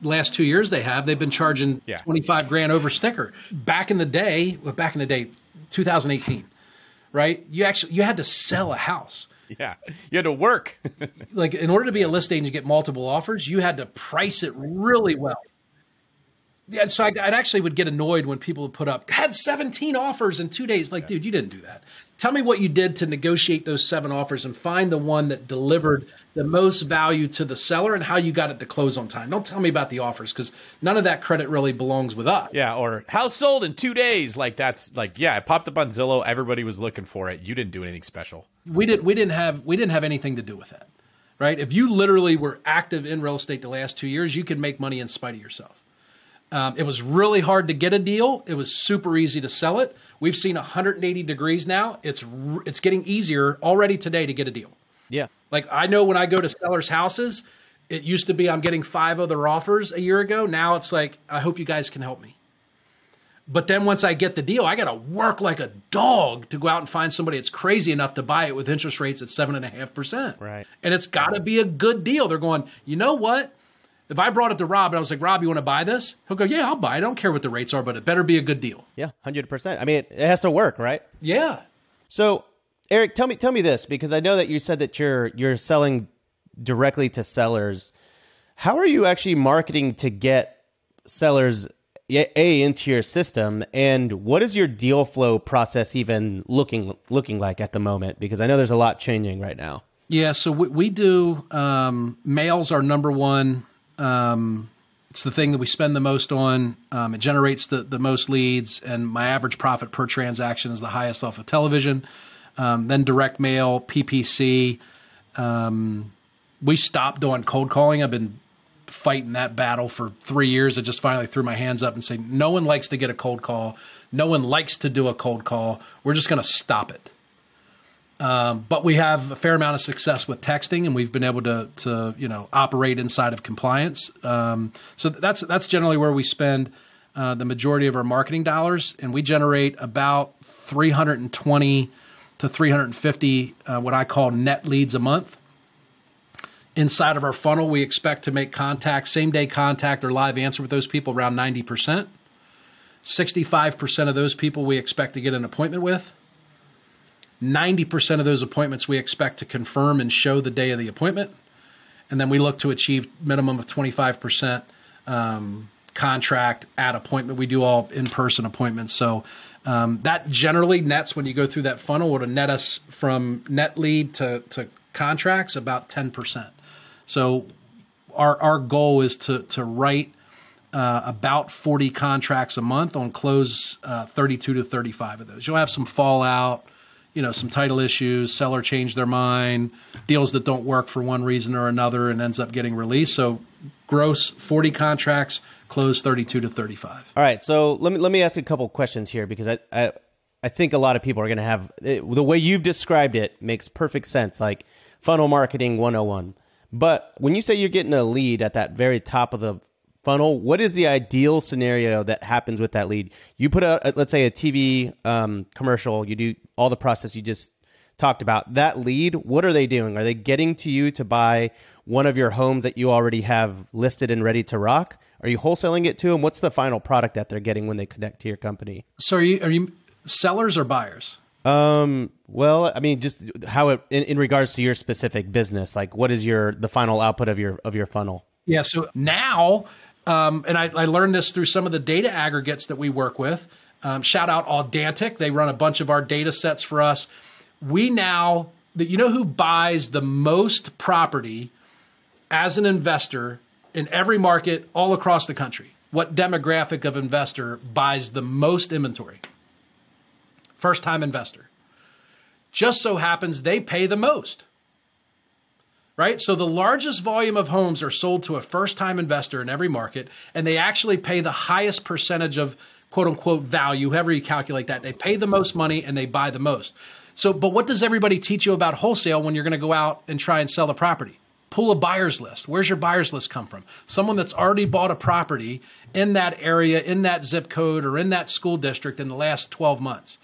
last two years they have they've been charging yeah. 25 grand over sticker back in the day back in the day 2018 right you actually you had to sell a house yeah you had to work like in order to be a list agent get multiple offers you had to price it really well yeah, so I, I actually would get annoyed when people would put up had 17 offers in two days. Like, yeah. dude, you didn't do that. Tell me what you did to negotiate those seven offers and find the one that delivered the most value to the seller and how you got it to close on time. Don't tell me about the offers because none of that credit really belongs with us. Yeah, or house sold in two days. Like that's like yeah, it popped up on Zillow. Everybody was looking for it. You didn't do anything special. We did. We didn't have. We didn't have anything to do with that. Right. If you literally were active in real estate the last two years, you could make money in spite of yourself. Um, it was really hard to get a deal. It was super easy to sell it. We've seen 180 degrees now. It's it's getting easier already today to get a deal. Yeah. Like I know when I go to sellers' houses, it used to be I'm getting five other offers a year ago. Now it's like I hope you guys can help me. But then once I get the deal, I got to work like a dog to go out and find somebody that's crazy enough to buy it with interest rates at seven and a half percent. Right. And it's got to be a good deal. They're going, you know what? If I brought it to Rob and I was like, Rob, you want to buy this? He'll go, Yeah, I'll buy it. I don't care what the rates are, but it better be a good deal. Yeah, hundred percent. I mean, it, it has to work, right? Yeah. So, Eric, tell me tell me this because I know that you said that you're you're selling directly to sellers. How are you actually marketing to get sellers a into your system and what is your deal flow process even looking looking like at the moment because i know there's a lot changing right now yeah so we, we do um, mails are number one um, it's the thing that we spend the most on. Um, it generates the, the most leads, and my average profit per transaction is the highest off of television. Um, then direct mail, PPC. Um, we stopped doing cold calling. I've been fighting that battle for three years. I just finally threw my hands up and say, no one likes to get a cold call. No one likes to do a cold call. We're just going to stop it. Um, but we have a fair amount of success with texting, and we've been able to, to you know, operate inside of compliance. Um, so that's that's generally where we spend uh, the majority of our marketing dollars, and we generate about 320 to 350 uh, what I call net leads a month. Inside of our funnel, we expect to make contact, same day contact or live answer with those people around 90%. 65% of those people we expect to get an appointment with. 90% of those appointments we expect to confirm and show the day of the appointment. And then we look to achieve minimum of 25% um, contract at appointment. We do all in-person appointments. So um, that generally nets when you go through that funnel would net us from net lead to, to contracts about 10%. So our our goal is to to write uh, about 40 contracts a month on close uh, 32 to 35 of those. You'll have some fallout, you know, some title issues, seller change their mind, deals that don't work for one reason or another and ends up getting released. So gross 40 contracts, close 32 to 35. All right, so let me let me ask you a couple questions here because I I, I think a lot of people are going to have it, the way you've described it makes perfect sense, like funnel marketing 101. But when you say you're getting a lead at that very top of the funnel, what is the ideal scenario that happens with that lead? You put out let's say a TV um, commercial, you do all the process you just talked about. That lead, what are they doing? Are they getting to you to buy one of your homes that you already have listed and ready to rock? Are you wholesaling it to them? What's the final product that they're getting when they connect to your company? So are you are you sellers or buyers? Um, well, I mean, just how it in, in regards to your specific business, like what is your the final output of your of your funnel? Yeah. So now um, and I, I, learned this through some of the data aggregates that we work with. Um, shout out Audantic. They run a bunch of our data sets for us. We now, that you know who buys the most property as an investor in every market all across the country? What demographic of investor buys the most inventory? First time investor. Just so happens they pay the most right? So the largest volume of homes are sold to a first time investor in every market, and they actually pay the highest percentage of quote unquote value, however you calculate that. They pay the most money and they buy the most. So, but what does everybody teach you about wholesale when you're going to go out and try and sell a property? Pull a buyer's list. Where's your buyer's list come from? Someone that's already bought a property in that area, in that zip code, or in that school district in the last 12 months.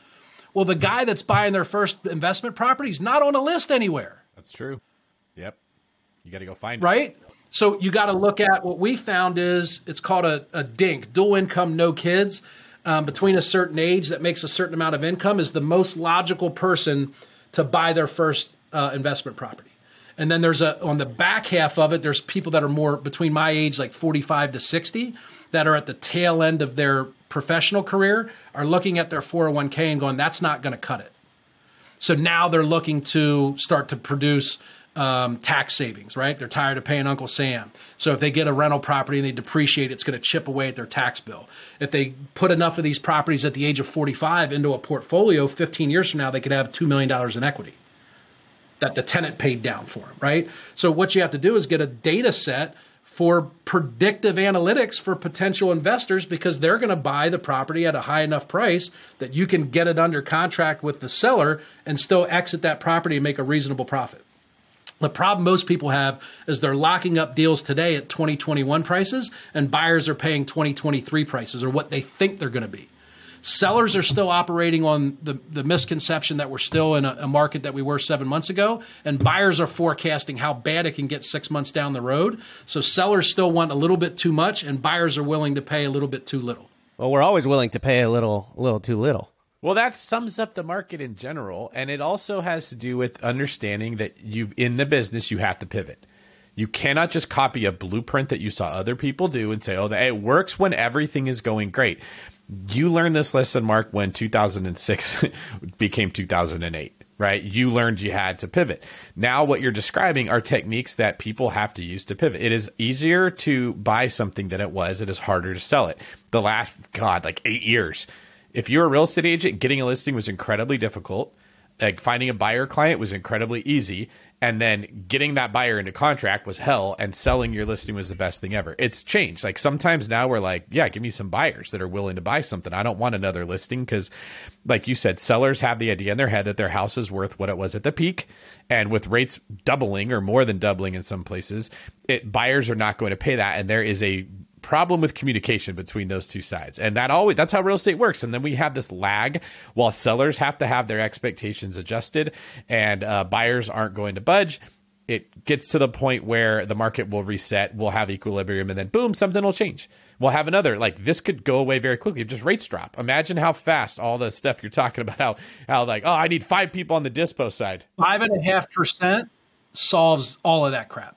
Well, the guy that's buying their first investment property is not on a list anywhere. That's true. Yep. You got to go find right? it. Right? So you got to look at what we found is it's called a, a DINK, dual income, no kids. Um, between a certain age that makes a certain amount of income is the most logical person to buy their first uh, investment property. And then there's a on the back half of it, there's people that are more between my age, like 45 to 60, that are at the tail end of their professional career, are looking at their 401k and going, that's not going to cut it. So now they're looking to start to produce um, tax savings, right? They're tired of paying Uncle Sam. So if they get a rental property and they depreciate, it's going to chip away at their tax bill. If they put enough of these properties at the age of 45 into a portfolio, 15 years from now, they could have $2 million in equity that the tenant paid down for them, right? So what you have to do is get a data set for predictive analytics for potential investors because they're going to buy the property at a high enough price that you can get it under contract with the seller and still exit that property and make a reasonable profit. The problem most people have is they're locking up deals today at 2021 prices, and buyers are paying 2023 prices or what they think they're going to be. Sellers are still operating on the, the misconception that we're still in a, a, market that we were seven months ago, and buyers are forecasting how bad it can get six months down the road. So sellers still want a little bit too much, and buyers are willing to pay a little bit too little. Well, we're always willing to pay a little, a little too little. Well, that sums up the market in general, and it also has to do with understanding that you've in the business you have to pivot. You cannot just copy a blueprint that you saw other people do and say, "Oh, it works when everything is going great." You learned this lesson, Mark, when 2006 became 2008, right? You learned you had to pivot. Now, what you're describing are techniques that people have to use to pivot. It is easier to buy something than it was. It is harder to sell it. The last, God, like eight years if you're a real estate agent, getting a listing was incredibly difficult. Like finding a buyer client was incredibly easy, and then getting that buyer into contract was hell, and selling your listing was the best thing ever. It's changed. Like sometimes now we're like, yeah, give me some buyers that are willing to buy something. I don't want another listing because, like you said, sellers have the idea in their head that their house is worth what it was at the peak, and with rates doubling or more than doubling in some places, it buyers are not going to pay that, and there is a problem with communication between those two sides. And that always that's how real estate works. And then we have this lag while sellers have to have their expectations adjusted and uh, buyers aren't going to budge. It gets to the point where the market will reset, we'll have equilibrium, and then boom, something will change. We'll have another like this could go away very quickly just rates drop. Imagine how fast all the stuff you're talking about, how how like, oh, I need five people on the dispo side. Five and a half percent solves all of that crap.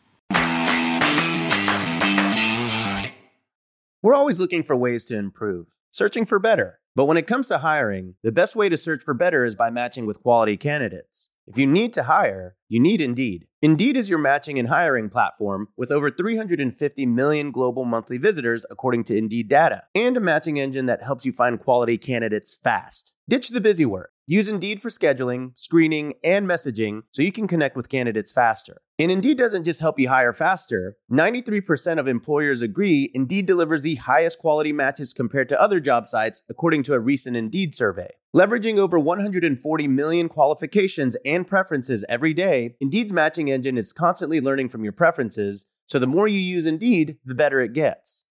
We're always looking for ways to improve, searching for better. But when it comes to hiring, the best way to search for better is by matching with quality candidates. If you need to hire, you need Indeed. Indeed is your matching and hiring platform with over 350 million global monthly visitors, according to Indeed data, and a matching engine that helps you find quality candidates fast. Ditch the busy work. Use Indeed for scheduling, screening, and messaging so you can connect with candidates faster. And Indeed doesn't just help you hire faster. 93% of employers agree Indeed delivers the highest quality matches compared to other job sites, according to a recent Indeed survey. Leveraging over 140 million qualifications and preferences every day, Indeed's matching engine is constantly learning from your preferences, so the more you use Indeed, the better it gets.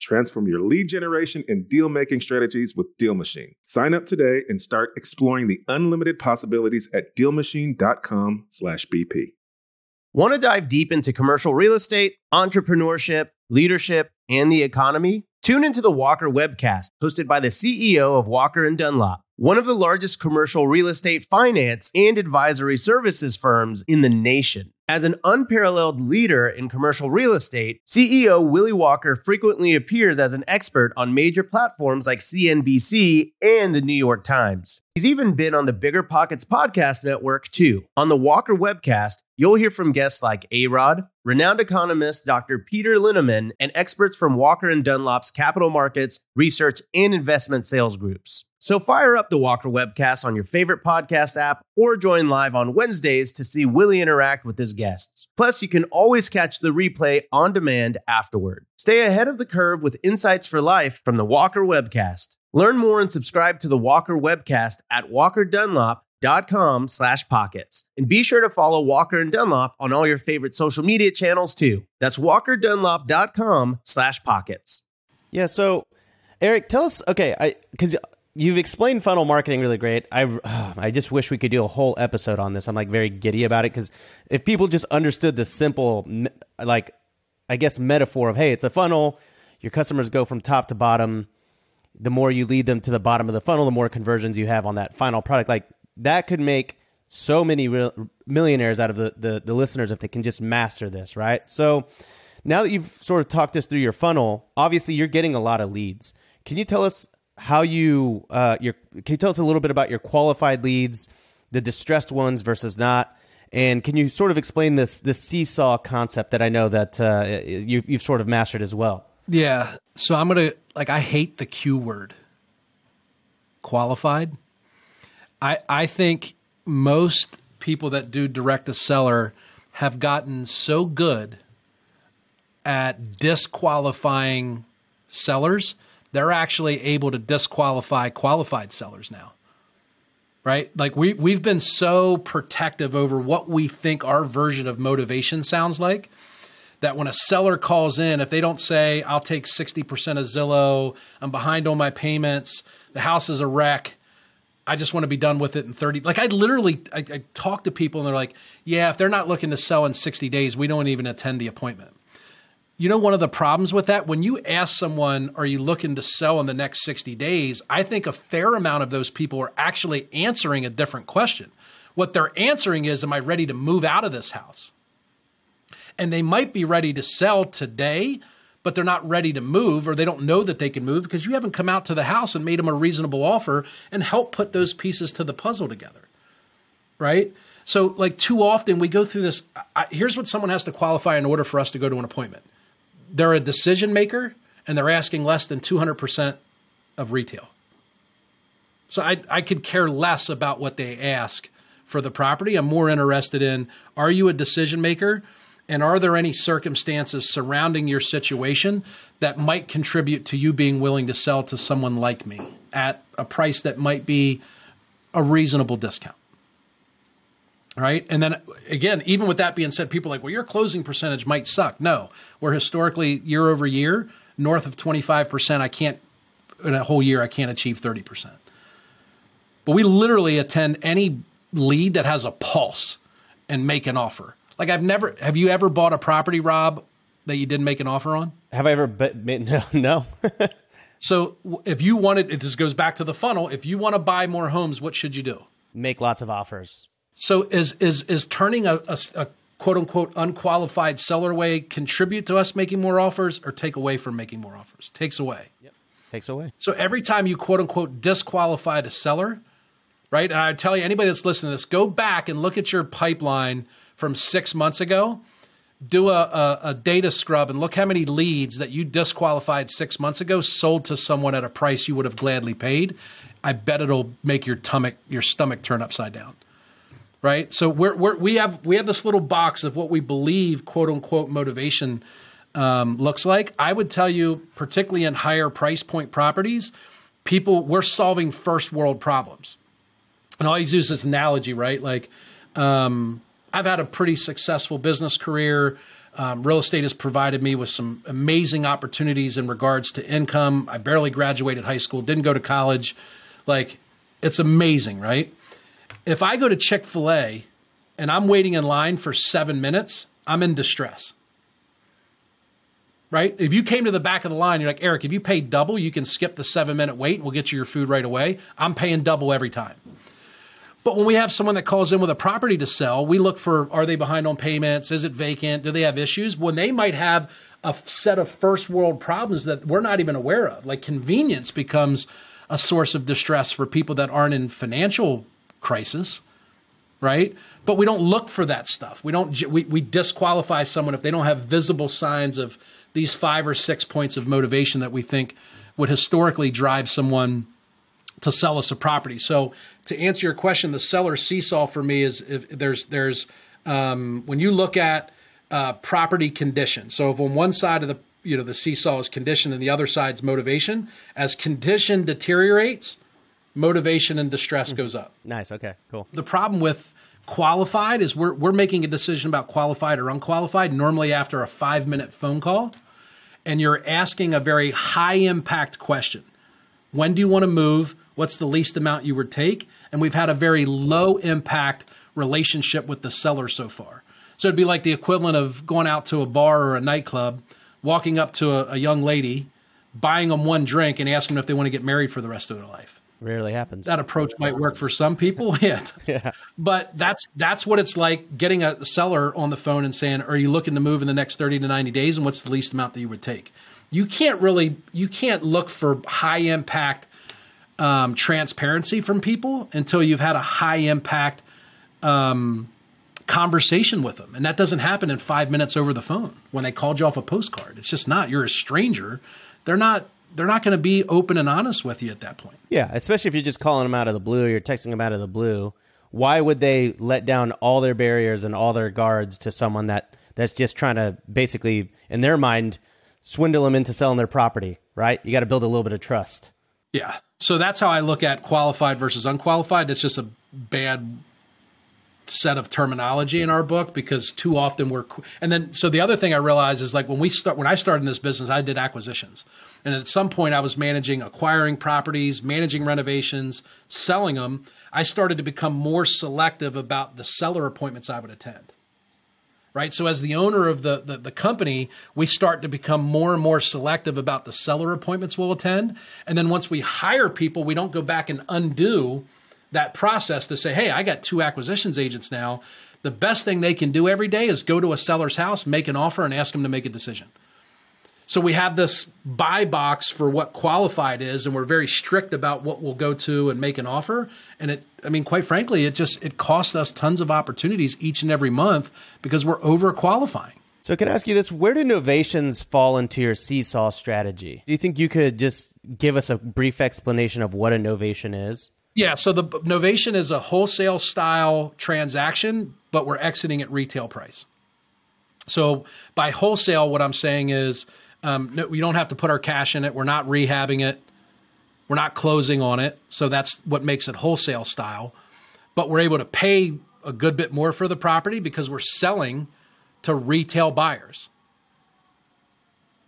Transform your lead generation and deal making strategies with Deal Machine. Sign up today and start exploring the unlimited possibilities at dealmachine.com/bp. Want to dive deep into commercial real estate, entrepreneurship, leadership, and the economy? Tune into the Walker Webcast, hosted by the CEO of Walker and Dunlop, one of the largest commercial real estate finance and advisory services firms in the nation. As an unparalleled leader in commercial real estate, CEO Willie Walker frequently appears as an expert on major platforms like CNBC and the New York Times. He's even been on the Bigger Pockets podcast network too. On the Walker webcast, you'll hear from guests like A-Rod, renowned economist Dr. Peter Linneman, and experts from Walker and Dunlop's capital markets, research, and investment sales groups. So fire up the Walker webcast on your favorite podcast app or join live on Wednesdays to see Willie interact with his guests. Plus, you can always catch the replay on demand afterward. Stay ahead of the curve with insights for life from the Walker webcast. Learn more and subscribe to the Walker webcast at walkerdunlop.com slash pockets. And be sure to follow Walker and Dunlop on all your favorite social media channels too. That's walkerdunlop.com slash pockets. Yeah. So, Eric, tell us. Okay, I because you've explained funnel marketing really great. I I just wish we could do a whole episode on this. I'm like very giddy about it because if people just understood the simple, like I guess metaphor of hey, it's a funnel. Your customers go from top to bottom. The more you lead them to the bottom of the funnel, the more conversions you have on that final product. Like that could make so many real millionaires out of the, the, the listeners if they can just master this, right? So now that you've sort of talked us through your funnel, obviously you're getting a lot of leads. Can you tell us how you uh, your can you tell us a little bit about your qualified leads, the distressed ones versus not, and can you sort of explain this this seesaw concept that I know that uh, you've you've sort of mastered as well? Yeah. So I'm gonna like I hate the Q word. Qualified. I I think most people that do direct to seller have gotten so good at disqualifying sellers they're actually able to disqualify qualified sellers now. Right? Like we we've been so protective over what we think our version of motivation sounds like that when a seller calls in, if they don't say, I'll take 60% of Zillow, I'm behind on my payments, the house is a wreck, I just want to be done with it in 30. Like I literally, I, I talk to people and they're like, yeah, if they're not looking to sell in 60 days, we don't even attend the appointment. You know, one of the problems with that, when you ask someone, are you looking to sell in the next 60 days? I think a fair amount of those people are actually answering a different question. What they're answering is, am I ready to move out of this house? And they might be ready to sell today, but they're not ready to move or they don't know that they can move because you haven't come out to the house and made them a reasonable offer and help put those pieces to the puzzle together. Right? So, like, too often we go through this. I, here's what someone has to qualify in order for us to go to an appointment they're a decision maker and they're asking less than 200% of retail. So, I, I could care less about what they ask for the property. I'm more interested in are you a decision maker? And are there any circumstances surrounding your situation that might contribute to you being willing to sell to someone like me at a price that might be a reasonable discount? Right. And then again, even with that being said, people are like, well, your closing percentage might suck. No, we're historically year over year north of 25%. I can't, in a whole year, I can't achieve 30%. But we literally attend any lead that has a pulse and make an offer. Like I've never, have you ever bought a property, Rob, that you didn't make an offer on? Have I ever? But no, no. so if you wanted, it just goes back to the funnel. If you want to buy more homes, what should you do? Make lots of offers. So is is is turning a, a, a quote unquote unqualified seller away contribute to us making more offers or take away from making more offers? Takes away. Yep. Takes away. So every time you quote unquote disqualified a seller, right? And I tell you, anybody that's listening to this, go back and look at your pipeline from six months ago. Do a, a, a, data scrub and look how many leads that you disqualified six months ago sold to someone at a price you would have gladly paid. I bet it'll make your stomach your stomach turn upside down. Right. So we're, we're we have we have this little box of what we believe quote unquote motivation um, looks like. I would tell you, particularly in higher price point properties, people we're solving first world problems and I always use this analogy, right? Like, um, I've had a pretty successful business career. Um, real estate has provided me with some amazing opportunities in regards to income. I barely graduated high school, didn't go to college. Like, it's amazing, right? If I go to Chick-fil-A and I'm waiting in line for seven minutes, I'm in distress. Right? If you came to the back of the line, you're like, Eric, if you pay double, you can skip the seven minute wait and we'll get you your food right away. I'm paying double every time. But when we have someone that calls in with a property to sell, we look for are they behind on payments? Is it vacant? Do they have issues? When they might have a set of first world problems that we're not even aware of, like convenience becomes a source of distress for people that aren't in financial crisis, right? But we don't look for that stuff. We don't we, we disqualify someone if they don't have visible signs of these five or six points of motivation that we think would historically drive someone to sell us a property. So to answer your question, the seller seesaw for me is if there's there's um, when you look at uh, property condition. So if on one side of the you know the seesaw is condition and the other side's motivation, as condition deteriorates, motivation and distress mm-hmm. goes up. Nice. Okay. Cool. The problem with qualified is we're we're making a decision about qualified or unqualified normally after a five minute phone call, and you're asking a very high impact question. When do you want to move? What's the least amount you would take? And we've had a very low impact relationship with the seller so far. So it'd be like the equivalent of going out to a bar or a nightclub, walking up to a, a young lady, buying them one drink, and asking them if they want to get married for the rest of their life. Rarely happens. That approach might work for some people, yeah. yeah. But that's that's what it's like getting a seller on the phone and saying, "Are you looking to move in the next thirty to ninety days? And what's the least amount that you would take?" You can't really you can't look for high impact um, transparency from people until you've had a high impact um, conversation with them. And that doesn't happen in five minutes over the phone when they called you off a postcard. It's just not. You're a stranger. They're not. They're not going to be open and honest with you at that point. Yeah, especially if you're just calling them out of the blue, or you're texting them out of the blue. Why would they let down all their barriers and all their guards to someone that that's just trying to basically, in their mind, swindle them into selling their property? Right? You got to build a little bit of trust. Yeah. So that's how I look at qualified versus unqualified. It's just a bad set of terminology in our book because too often we're and then so the other thing I realized is like when we start when I started in this business I did acquisitions and at some point I was managing acquiring properties managing renovations selling them I started to become more selective about the seller appointments I would attend right? So as the owner of the, the, the company, we start to become more and more selective about the seller appointments we'll attend. And then once we hire people, we don't go back and undo that process to say, hey, I got two acquisitions agents now. The best thing they can do every day is go to a seller's house, make an offer, and ask them to make a decision. So we have this buy box for what qualified is, and we're very strict about what we'll go to and make an offer. And it, I mean, quite frankly, it just it costs us tons of opportunities each and every month because we're over qualifying. So, can I ask you this? Where do novations fall into your seesaw strategy? Do you think you could just give us a brief explanation of what a novation is? Yeah, so the novation is a wholesale style transaction, but we're exiting at retail price. So by wholesale, what I'm saying is um, no, we don't have to put our cash in it. We're not rehabbing it. We're not closing on it. So that's what makes it wholesale style. But we're able to pay a good bit more for the property because we're selling to retail buyers.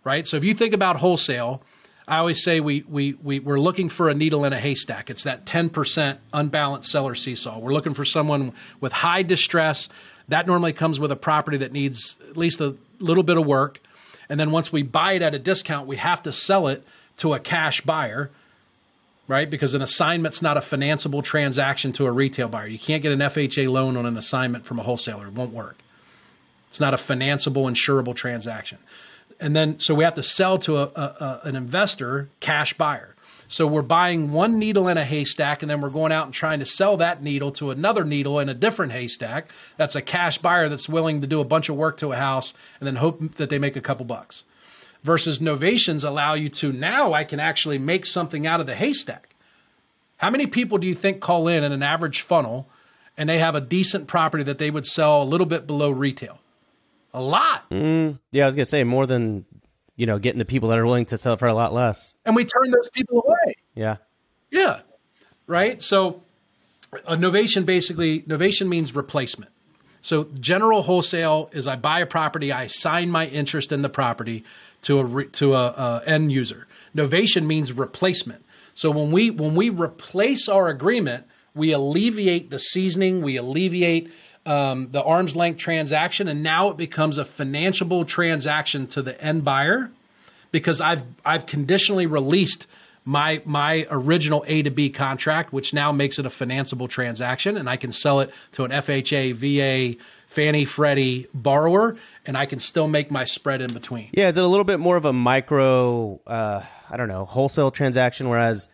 Right? So if you think about wholesale, I always say we, we, we, we're looking for a needle in a haystack. It's that 10% unbalanced seller seesaw. We're looking for someone with high distress. That normally comes with a property that needs at least a little bit of work and then once we buy it at a discount, we have to sell it to a cash buyer, right? Because an assignment's not a financeable transaction to a retail buyer. You can't get an FHA loan on an assignment from a wholesaler. It won't work. It's not a financeable, insurable transaction. And then, so we have to sell to a, a, a, an investor, cash buyer. So we're buying one needle in a haystack and then we're going out and trying to sell that needle to another needle in a different haystack. That's a cash buyer that's willing to do a bunch of work to a house and then hope that they make a couple bucks. Versus novations allow you to now I can actually make something out of the haystack. How many people do you think call in in an average funnel and they have a decent property that they would sell a little bit below retail? A lot. Mm, yeah, I was gonna say more than you know, getting the people that are willing to sell for a lot less. And we turn those people away. Yeah. Yeah. Right. So a novation basically, novation means replacement. So general wholesale is I buy a property, I assign my interest in the property to a to a, a end user. Novation means replacement. So when we when we replace our agreement, we alleviate the seasoning, we alleviate um, the arm's length transaction, and now it becomes a financiable transaction to the end buyer because I've I've conditionally released my my original A to B contract, which now makes it a financeable transaction, and I can sell it to an FHA, VA, Fannie, Freddie borrower, and I can still make my spread in between. Yeah, is it a little bit more of a micro, uh, I don't know, wholesale transaction, whereas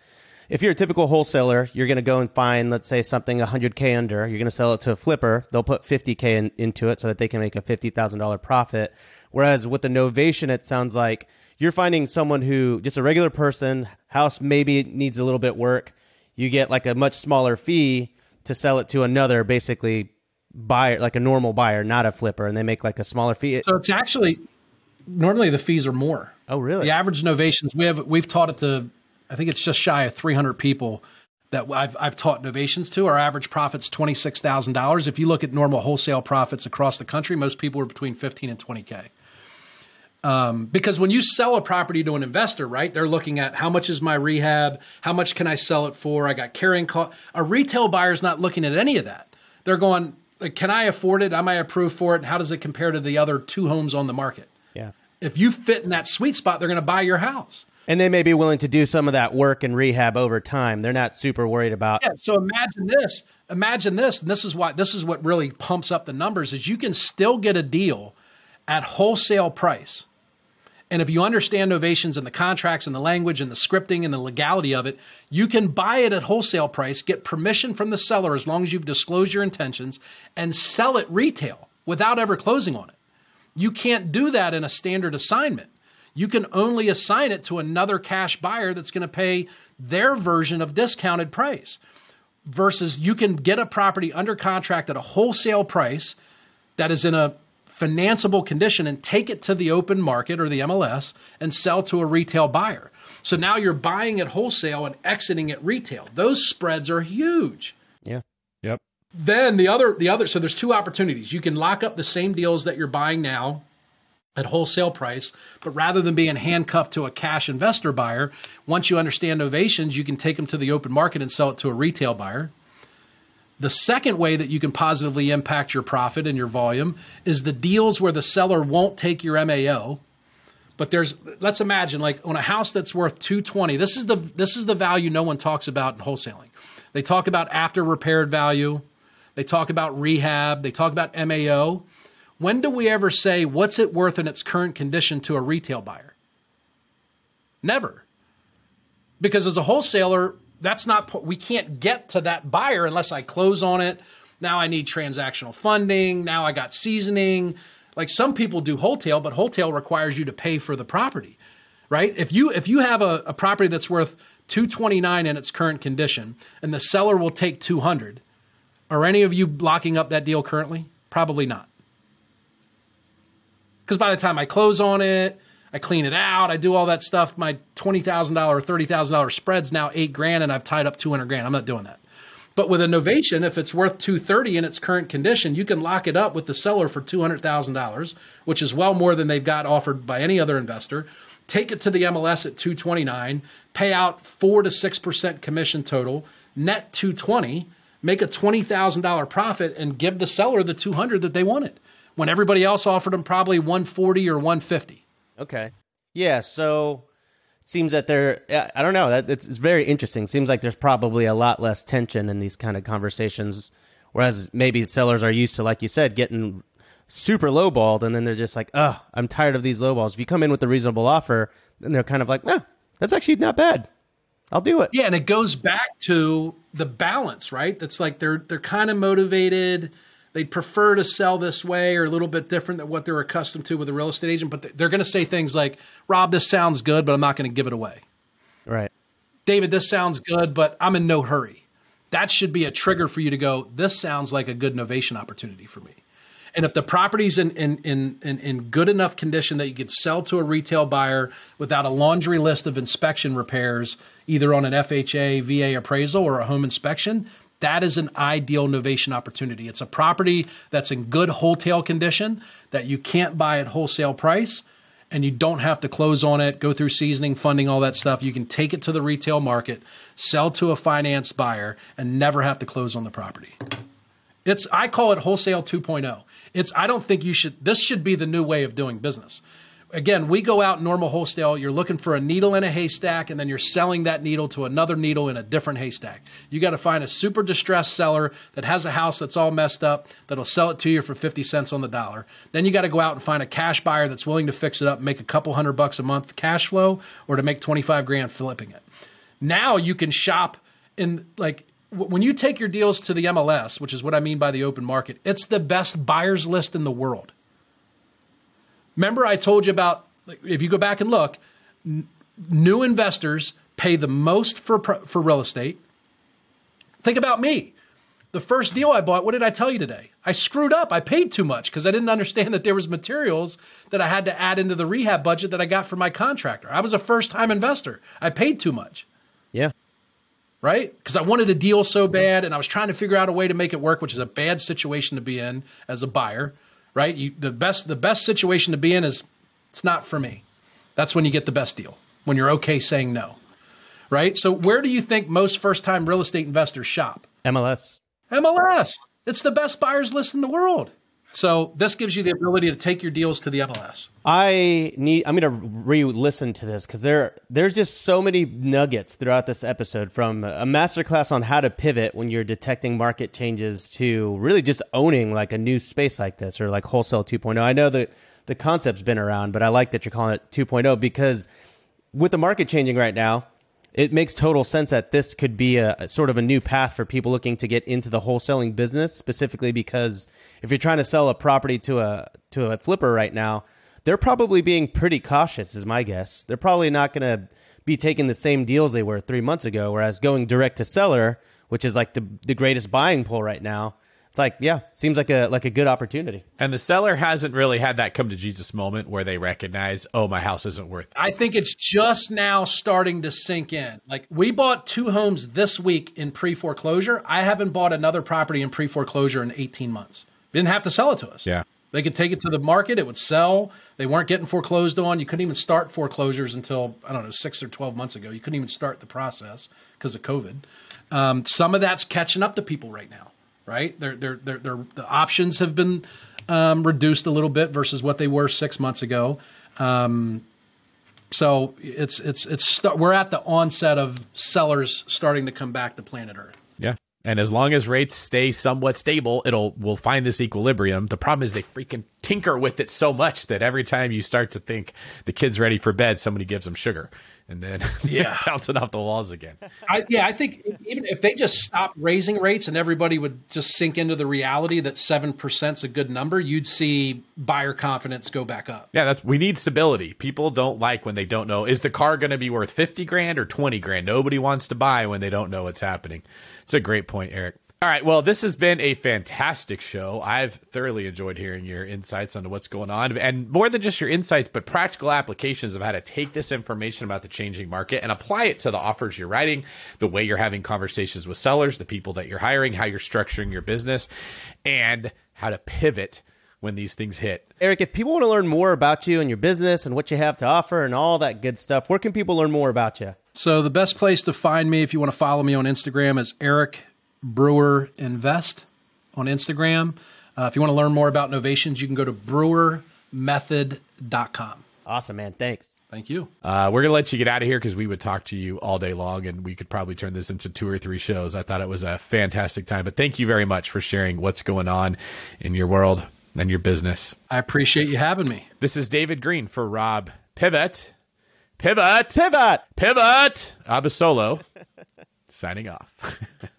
if you're a typical wholesaler, you're going to go and find, let's say, something 100K under. You're going to sell it to a flipper. They'll put 50K in, into it so that they can make a $50,000 profit. Whereas with the novation, it sounds like you're finding someone who, just a regular person, house maybe needs a little bit work. You get like a much smaller fee to sell it to another, basically buyer, like a normal buyer, not a flipper, and they make like a smaller fee. So it's actually normally the fees are more. Oh, really? The average novations we have we've taught it to I think it's just shy of 300 people that I've, I've taught novations to. Our average profit's $26,000. If you look at normal wholesale profits across the country, most people are between 15 and 20K. Um, because when you sell a property to an investor, right, they're looking at how much is my rehab? How much can I sell it for? I got carrying cost. A retail buyer's not looking at any of that. They're going, can I afford it? Am I approved for it? How does it compare to the other two homes on the market? Yeah. If you fit in that sweet spot, they're going to buy your house and they may be willing to do some of that work and rehab over time. They're not super worried about. Yeah. So imagine this. Imagine this, and this is why this is what really pumps up the numbers. Is you can still get a deal at wholesale price. And if you understand novations and the contracts and the language and the scripting and the legality of it, you can buy it at wholesale price, get permission from the seller as long as you've disclosed your intentions, and sell it retail without ever closing on it. You can't do that in a standard assignment you can only assign it to another cash buyer that's going to pay their version of discounted price. Versus you can get a property under contract at a wholesale price that is in a financeable condition and take it to the open market or the MLS and sell to a retail buyer. So now you're buying at wholesale and exiting at retail. Those spreads are huge. Yeah. Yep. Then the other the other so there's two opportunities. You can lock up the same deals that you're buying now at wholesale price. But rather than being handcuffed to a cash investor buyer, once you understand novations, you can take them to the open market and sell it to a retail buyer. The second way that you can positively impact your profit and your volume is the deals where the seller won't take your MAO. But there's let's imagine like on a house that's worth 220. This is the this is the value no one talks about in wholesaling. They talk about after repaired value. They talk about rehab, they talk about MAO. When do we ever say what's it worth in its current condition to a retail buyer? Never. Because as a wholesaler, that's not we can't get to that buyer unless I close on it. Now I need transactional funding. Now I got seasoning. Like some people do wholesale, but wholesale requires you to pay for the property, right? If you if you have a, a property that's worth 229 in its current condition and the seller will take 200, are any of you locking up that deal currently? Probably not. Because by the time I close on it, I clean it out, I do all that stuff. My twenty thousand dollar, thirty thousand dollar spread's now eight grand, and I've tied up two hundred grand. I'm not doing that. But with a novation, if it's worth two thirty in its current condition, you can lock it up with the seller for two hundred thousand dollars, which is well more than they've got offered by any other investor. Take it to the MLS at two twenty nine, pay out four to six percent commission total, net two twenty, make a twenty thousand dollar profit, and give the seller the two hundred that they wanted when everybody else offered them probably one forty or one fifty. Okay. Yeah. So seems that there, I don't know. That it's, very interesting. Seems like there's probably a lot less tension in these kind of conversations, whereas maybe sellers are used to, like you said, getting super lowballed, and then they're just like, "Oh, I'm tired of these lowballs." If you come in with a reasonable offer, then they're kind of like, "Nah, that's actually not bad. I'll do it." Yeah, and it goes back to the balance, right? That's like they're they're kind of motivated they'd prefer to sell this way or a little bit different than what they're accustomed to with a real estate agent, but they're going to say things like, Rob, this sounds good, but I'm not going to give it away. Right. David, this sounds good, but I'm in no hurry. That should be a trigger for you to go, this sounds like a good novation opportunity for me. And if the property's in, in, in, in, in good enough condition that you could sell to a retail buyer without a laundry list of inspection repairs, either on an FHA, VA appraisal, or a home inspection, that is an ideal novation opportunity. It's a property that's in good wholesale condition that you can't buy at wholesale price and you don't have to close on it, go through seasoning, funding, all that stuff. You can take it to the retail market, sell to a finance buyer, and never have to close on the property. It's I call it wholesale 2.0. It's I don't think you should this should be the new way of doing business again, we go out normal wholesale. You're looking for a needle in a haystack, and then you're selling that needle to another needle in a different haystack. You got to find a super distressed seller that has a house that's all messed up that'll sell it to you for 50 cents on the dollar. Then you got to go out and find a cash buyer that's willing to fix it up, make a couple hundred bucks a month cash flow, or to make 25 grand flipping it. Now you can shop in like when you take your deals to the MLS, which is what I mean by the open market, it's the best buyers list in the world. Remember, I told you about if you go back and look, n- new investors pay the most for for real estate. Think about me. The first deal I bought, what did I tell you today? I screwed up. I paid too much because I didn't understand that there was materials that I had to add into the rehab budget that I got from my contractor. I was a first-time investor. I paid too much. Yeah. Right? Because I wanted a deal so bad and I was trying to figure out a way to make it work, which is a bad situation to be in as a buyer right? You, the best the best situation to be in is it's not for me. That's when you get the best deal. When you're okay saying no. Right? So where do you think most first-time real estate investors shop? MLS. MLS. It's the best buyers list in the world. So this gives you the ability to take your deals to the MLS. I need. I'm going to re-listen to this because there there's just so many nuggets throughout this episode, from a masterclass on how to pivot when you're detecting market changes to really just owning like a new space like this or like wholesale 2.0. I know that the concept's been around, but I like that you're calling it 2.0 because with the market changing right now, it makes total sense that this could be a, a, sort of a new path for people looking to get into the wholesaling business specifically because if you're trying to sell a property to a to a flipper right now they're probably being pretty cautious is my guess. They're probably not going to be taking the same deals they were 3 months ago whereas going direct to seller which is like the the greatest buying pool right now it's like yeah seems like a like a good opportunity. And the seller hasn't really had that come to jesus moment where they recognize oh my house isn't worth it. i think it's just now starting to sink in. Like we bought two homes this week in pre-foreclosure. I haven't bought another property in pre-foreclosure in 18 months. Didn't have to sell it to us. Yeah. They could take it to the market. It would sell. They weren't getting foreclosed on. You couldn't even start foreclosures until i don't know six or 12 months ago. You couldn't even start the process because of covid. Um, some of that's catching up to people right now right? They're, they're, they're, the options have been um, reduced a little bit versus what they were six months ago. Um, so it's it's it's we're at the onset of sellers starting to come back to planet Earth. Yeah. And as long as rates stay somewhat stable, it'll we'll find this equilibrium. The problem is they freaking tinker with it so much that every time you start to think the kid's ready for bed, somebody gives them sugar and then yeah, bouncing off the walls again. I, yeah, I think even if they just stopped raising rates and everybody would just sink into the reality that seven percent is a good number, you'd see buyer confidence go back up. Yeah, that's we need stability. People don't like when they don't know is the car going to be worth fifty grand or twenty grand. Nobody wants to buy when they don't know what's happening. It's a great point, Eric. All right. Well, this has been a fantastic show. I've thoroughly enjoyed hearing your insights onto what's going on, and more than just your insights, but practical applications of how to take this information about the changing market and apply it to the offers you're writing, the way you're having conversations with sellers, the people that you're hiring, how you're structuring your business, and how to pivot when these things hit. Eric, if people want to learn more about you and your business and what you have to offer and all that good stuff, where can people learn more about you? So the best place to find me if you want to follow me on Instagram is Eric Brewer Invest on Instagram. Uh, if you want to learn more about novations, you can go to brewermethod.com. Awesome, man. Thanks. Thank you. Uh, we're going to let you get out of here because we would talk to you all day long and we could probably turn this into two or three shows. I thought it was a fantastic time. But thank you very much for sharing what's going on in your world and your business. I appreciate you having me. This is David Greene for Rob Pivot. Pivot. Pivot. Pivot. Abasolo. signing off.